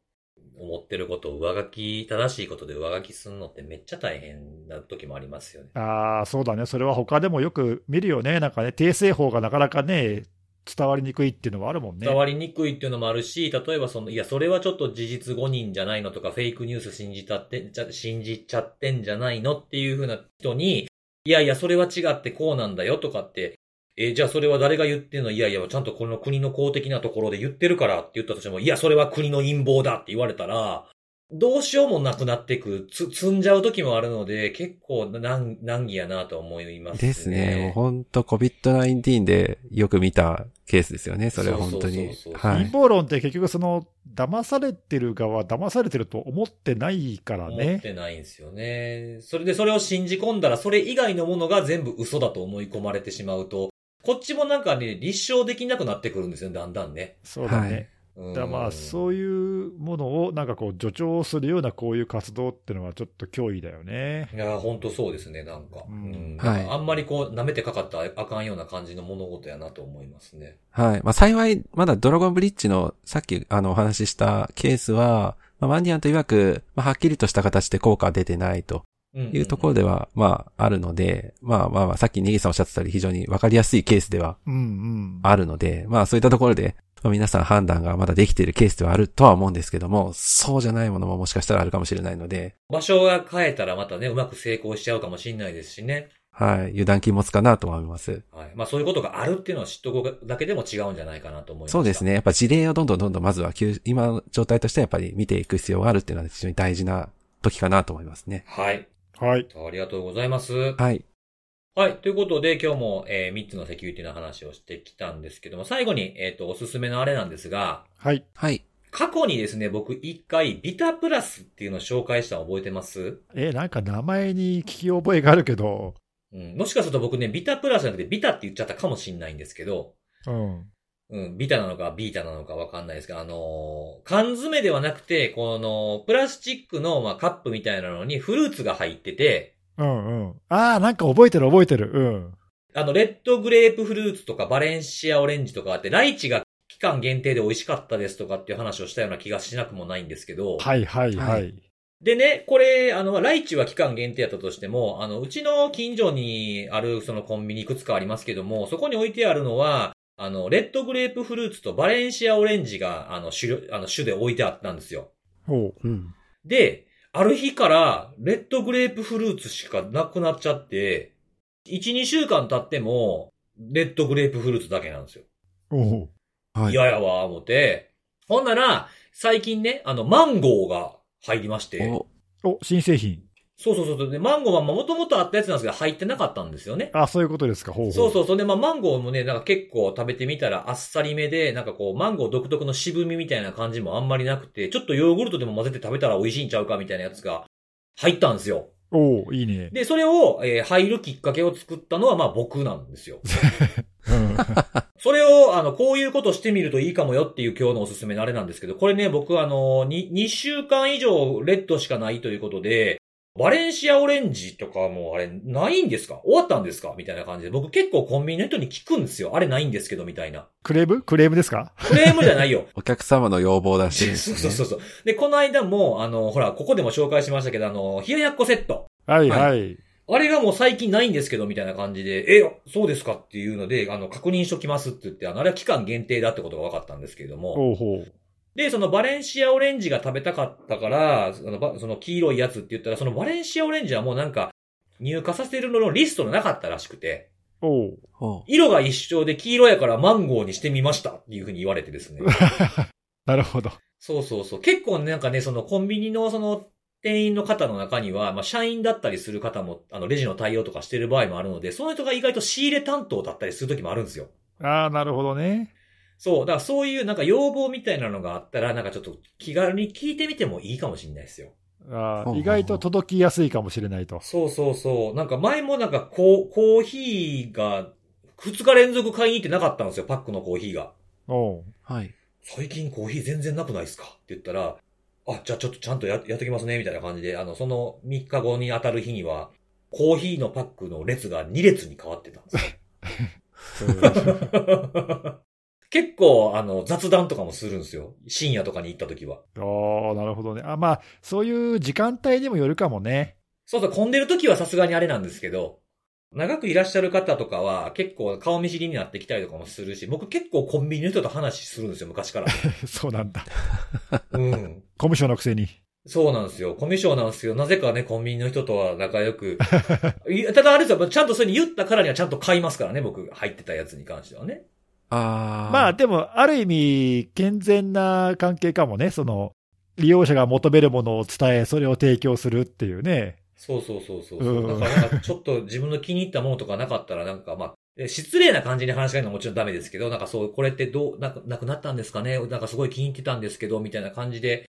思ってることを上書き、正しいことで上書きするのってめっちゃ大変な時もありますよね。ああ、そうだね、それは他でもよく見るよね、なんかね、訂正法がなかなかね、伝わりにくいっていうのはあるもんね。伝わりにくいっていうのもあるし、例えばその、いや、それはちょっと事実誤認じゃないのとか、フェイクニュース信じたって、信じちゃってんじゃないのっていう風な人に、いやいや、それは違ってこうなんだよとかって、えじゃあそれは誰が言ってんの？いやいや、ちゃんとこの国の公的なところで言ってるからって言ったとしても、いや、それは国の陰謀だって言われたら、どうしようもなくなってく、つ、積んじゃう時もあるので、結構難、難儀やなと思いますね。ですね。もう本当 COVID-19 でよく見たケースですよね。それは本当そうにそう。陰謀論って結局、その、騙されてる側は騙されてると思ってないから思っね。てないんですよね。それでそれを信じ込んだら、それ以外のものが全部嘘だと思い込まれてしまうと、こっちもなんかね、立証できなくなってくるんですよ、だんだんね。そうだね。はいうんだからまあ、そういうものをなんかこう助長するようなこういう活動っていうのはちょっと脅威だよね。いや、本当そうですね、なんか。ううんんはいあんまりこう、舐めてかかったらあかんような感じの物事やなと思いますね。はい。まあ幸い、まだドラゴンブリッジのさっきあのお話ししたケースは、まあ、マンディアンと曰く、まあ、はっきりとした形で効果は出てないとうんいうところでは、まあ、あるので、まあまあまあ、さっきネギさんおっしゃってたより非常にわかりやすいケースでは。あるので、まあそういったところで、まあ皆さん判断がまだできているケースではあるとは思うんですけども、そうじゃないものももしかしたらあるかもしれないので、場所が変えたらまたね、うまく成功しちゃうかもしれないですしね。はい、油断禁物かなと思います。はい。まあそういうことがあるっていうのは知っとくだけでも違うんじゃないかなと思います。そうですね。やっぱ事例をどんどんどんどんまずは急、今の状態としてはやっぱり見ていく必要があるっていうのは非常に大事な時かなと思いますね。はい。はい。ありがとうございます。ははい。い。ということで、今日も、えー3つのセキュリティの話をしてきたんですけども、最後に、えっ、と、おすすめのあれなんですが、はい。はい。過去にですね、僕一回、ビタプラスっていうのを紹介したの覚えてます？え、なんか名前に聞き覚えがあるけど、うん。もしかすると僕ね、ビタプラスじゃなくてビタって言っちゃったかもしんないんですけど、うん。うん、ビタなのかビータなのかわかんないですけど、あのー缶詰ではなくて、この、プラスチックの、まあ、カップみたいなのにフルーツが入ってて、うんうん。ああ、なんか覚えてる覚えてる。うん。あの、レッドグレープフルーツとかバレンシアオレンジとかあって、ライチが期間限定で美味しかったですとかっていう話をしたような気がしなくもないんですけど、はいはいは。はいでね、これ、あの、ライチは期間限定やったとしても、あの、うちの近所にあるそのコンビニいくつかありますけども、そこに置いてあるのは、あの、レッドグレープフルーツとバレンシアオレンジが、あの、種類、あの、種で置いてあったんですよ。ほう。うん。で、ある日から、レッドグレープフルーツしかなくなっちゃって、1、2週間経っても、レッドグレープフルーツだけなんですよ。おう。はい。嫌やわ、思って。ほんなら、最近ね、あの、マンゴーが入りまして。お、お、新製品。そうそうそう。で、マンゴーはもともとあったやつなんですけど、入ってなかったんですよね。あ、そういうことですか。ほうほう。そうそうそう。で、まあ、マンゴーもね、なんか結構食べてみたらあっさりめで、なんかこう、マンゴー独特の渋みみたいな感じもあんまりなくて、ちょっとヨーグルトでも混ぜて食べたら美味しいんちゃうかみたいなやつが入ったんですよ。おういいね。で、それを、えー入るきっかけを作ったのは、まあ僕なんですよ。うん。それを、あの、こういうことしてみるといいかもよっていう今日のおすすめのあれなんですけど、これね、僕あの、2, 2週間以上レッドしかないということで、バレンシアオレンジとかもあれ、ないんですか？終わったんですか？みたいな感じで、僕結構コンビニの人に聞くんですよ。あれないんですけど、みたいな。クレームクレームですか？クレームじゃないよ。お客様の要望だし、そうそうそうそう。で、この間も、あの、ほら、ここでも紹介しましたけど、あの、冷ややっこセット。はいはい。あれがもう最近ないんですけど、みたいな感じで、え、そうですか？っていうので、あの、確認しときますって言って、あの、あれは期間限定だってことが分かったんですけれども。おうほう。で、そのバレンシアオレンジが食べたかったから、そのばその黄色いやつって言ったら、そのバレンシアオレンジはもうなんか、入荷させるののリストのなかったらしくて、おう。お色が一緒で黄色やからマンゴーにしてみましたっていうふうに言われてですね。なるほど。そうそうそう。結構なんかね、そのコンビニのその店員の方の中には、まあ社員だったりする方も、あのレジの対応とかしてる場合もあるので、その人が意外と仕入れ担当だったりする時もあるんですよ。ああ、なるほどね。そう。だからそういうなんか要望みたいなのがあったら、なんかちょっと気軽に聞いてみてもいいかもしれないですよ。あ意外と届きやすいかもしれないと。そうそうそう。なんか前もなんかコーコーヒーが2日連続買いに行ってなかったんですよ、パックのコーヒーが。おう。はい。最近コーヒー全然なくないですかって言ったら、あ、じゃあちょっとちゃんとややっときますね、みたいな感じで、あの、その3日後に当たる日には、コーヒーのパックの列が2列に変わってたんですよ。結構、あの、雑談とかもするんですよ。深夜とかに行った時は。ああ、なるほどね。あまあ、そういう時間帯にもよるかもね。そうそう、混んでる時はさすがにあれなんですけど、長くいらっしゃる方とかは結構顔見知りになってきたりとかもするし、僕結構コンビニの人と話するんですよ、昔から。そうなんだ。うん。コミュ障のくせに。そうなんですよ。コミュ障なんですけど、なぜかね、コンビニの人とは仲良く。ただあれですよ、ちゃんとそれに言ったからにはちゃんと買いますからね、僕、入ってたやつに関してはね。あー。まあ、でも、ある意味、健全な関係かもね。その、利用者が求めるものを伝え、それを提供するっていうね。そうそうそうそう。うんだからなんかちょっと自分の気に入ったものとかなかったら、なんかまあ、え失礼な感じに話しかけるのはもちろんダメですけど、なんかそう、これってどう、なくなくなったんですかね？なんかすごい気に入ってたんですけど、みたいな感じで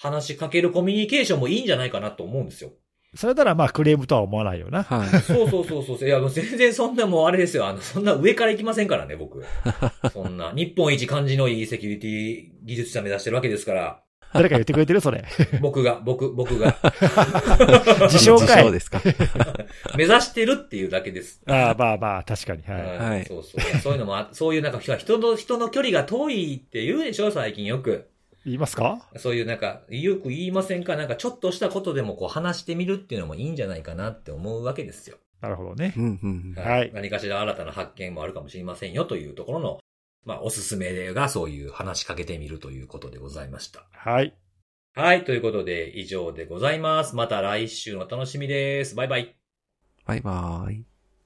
話しかけるコミュニケーションもいいんじゃないかなと思うんですよ。それならまあ、クレームとは思わないよな。はい。そうそうそうそう。いや、もう全然そんなもうあれですよ。あの、そんな上から行きませんからね、僕。そんな。日本一感じのいいセキュリティ技術者目指してるわけですから。誰か言ってくれてるそれ。僕が、僕、僕が。自称かい自称ですか？目指してるっていうだけです。ああ、まあまあ、確かに。はい。はいそうそう。そういうのもあ、そういうなんか人の、人の距離が遠いって言うでしょ最近よく。言いますか？そういうなんか、よく言いませんか？なんかちょっとしたことでもこう話してみるっていうのもいいんじゃないかなって思うわけですよ。なるほどねう。んうんうん。はい何かしら新たな発見もあるかもしれませんよというところの、まあ、おすすめがそういう話しかけてみるということでございました。はい。はい。ということで、以上でございます。また来週のお楽しみです。バイバイ。バイバーイ。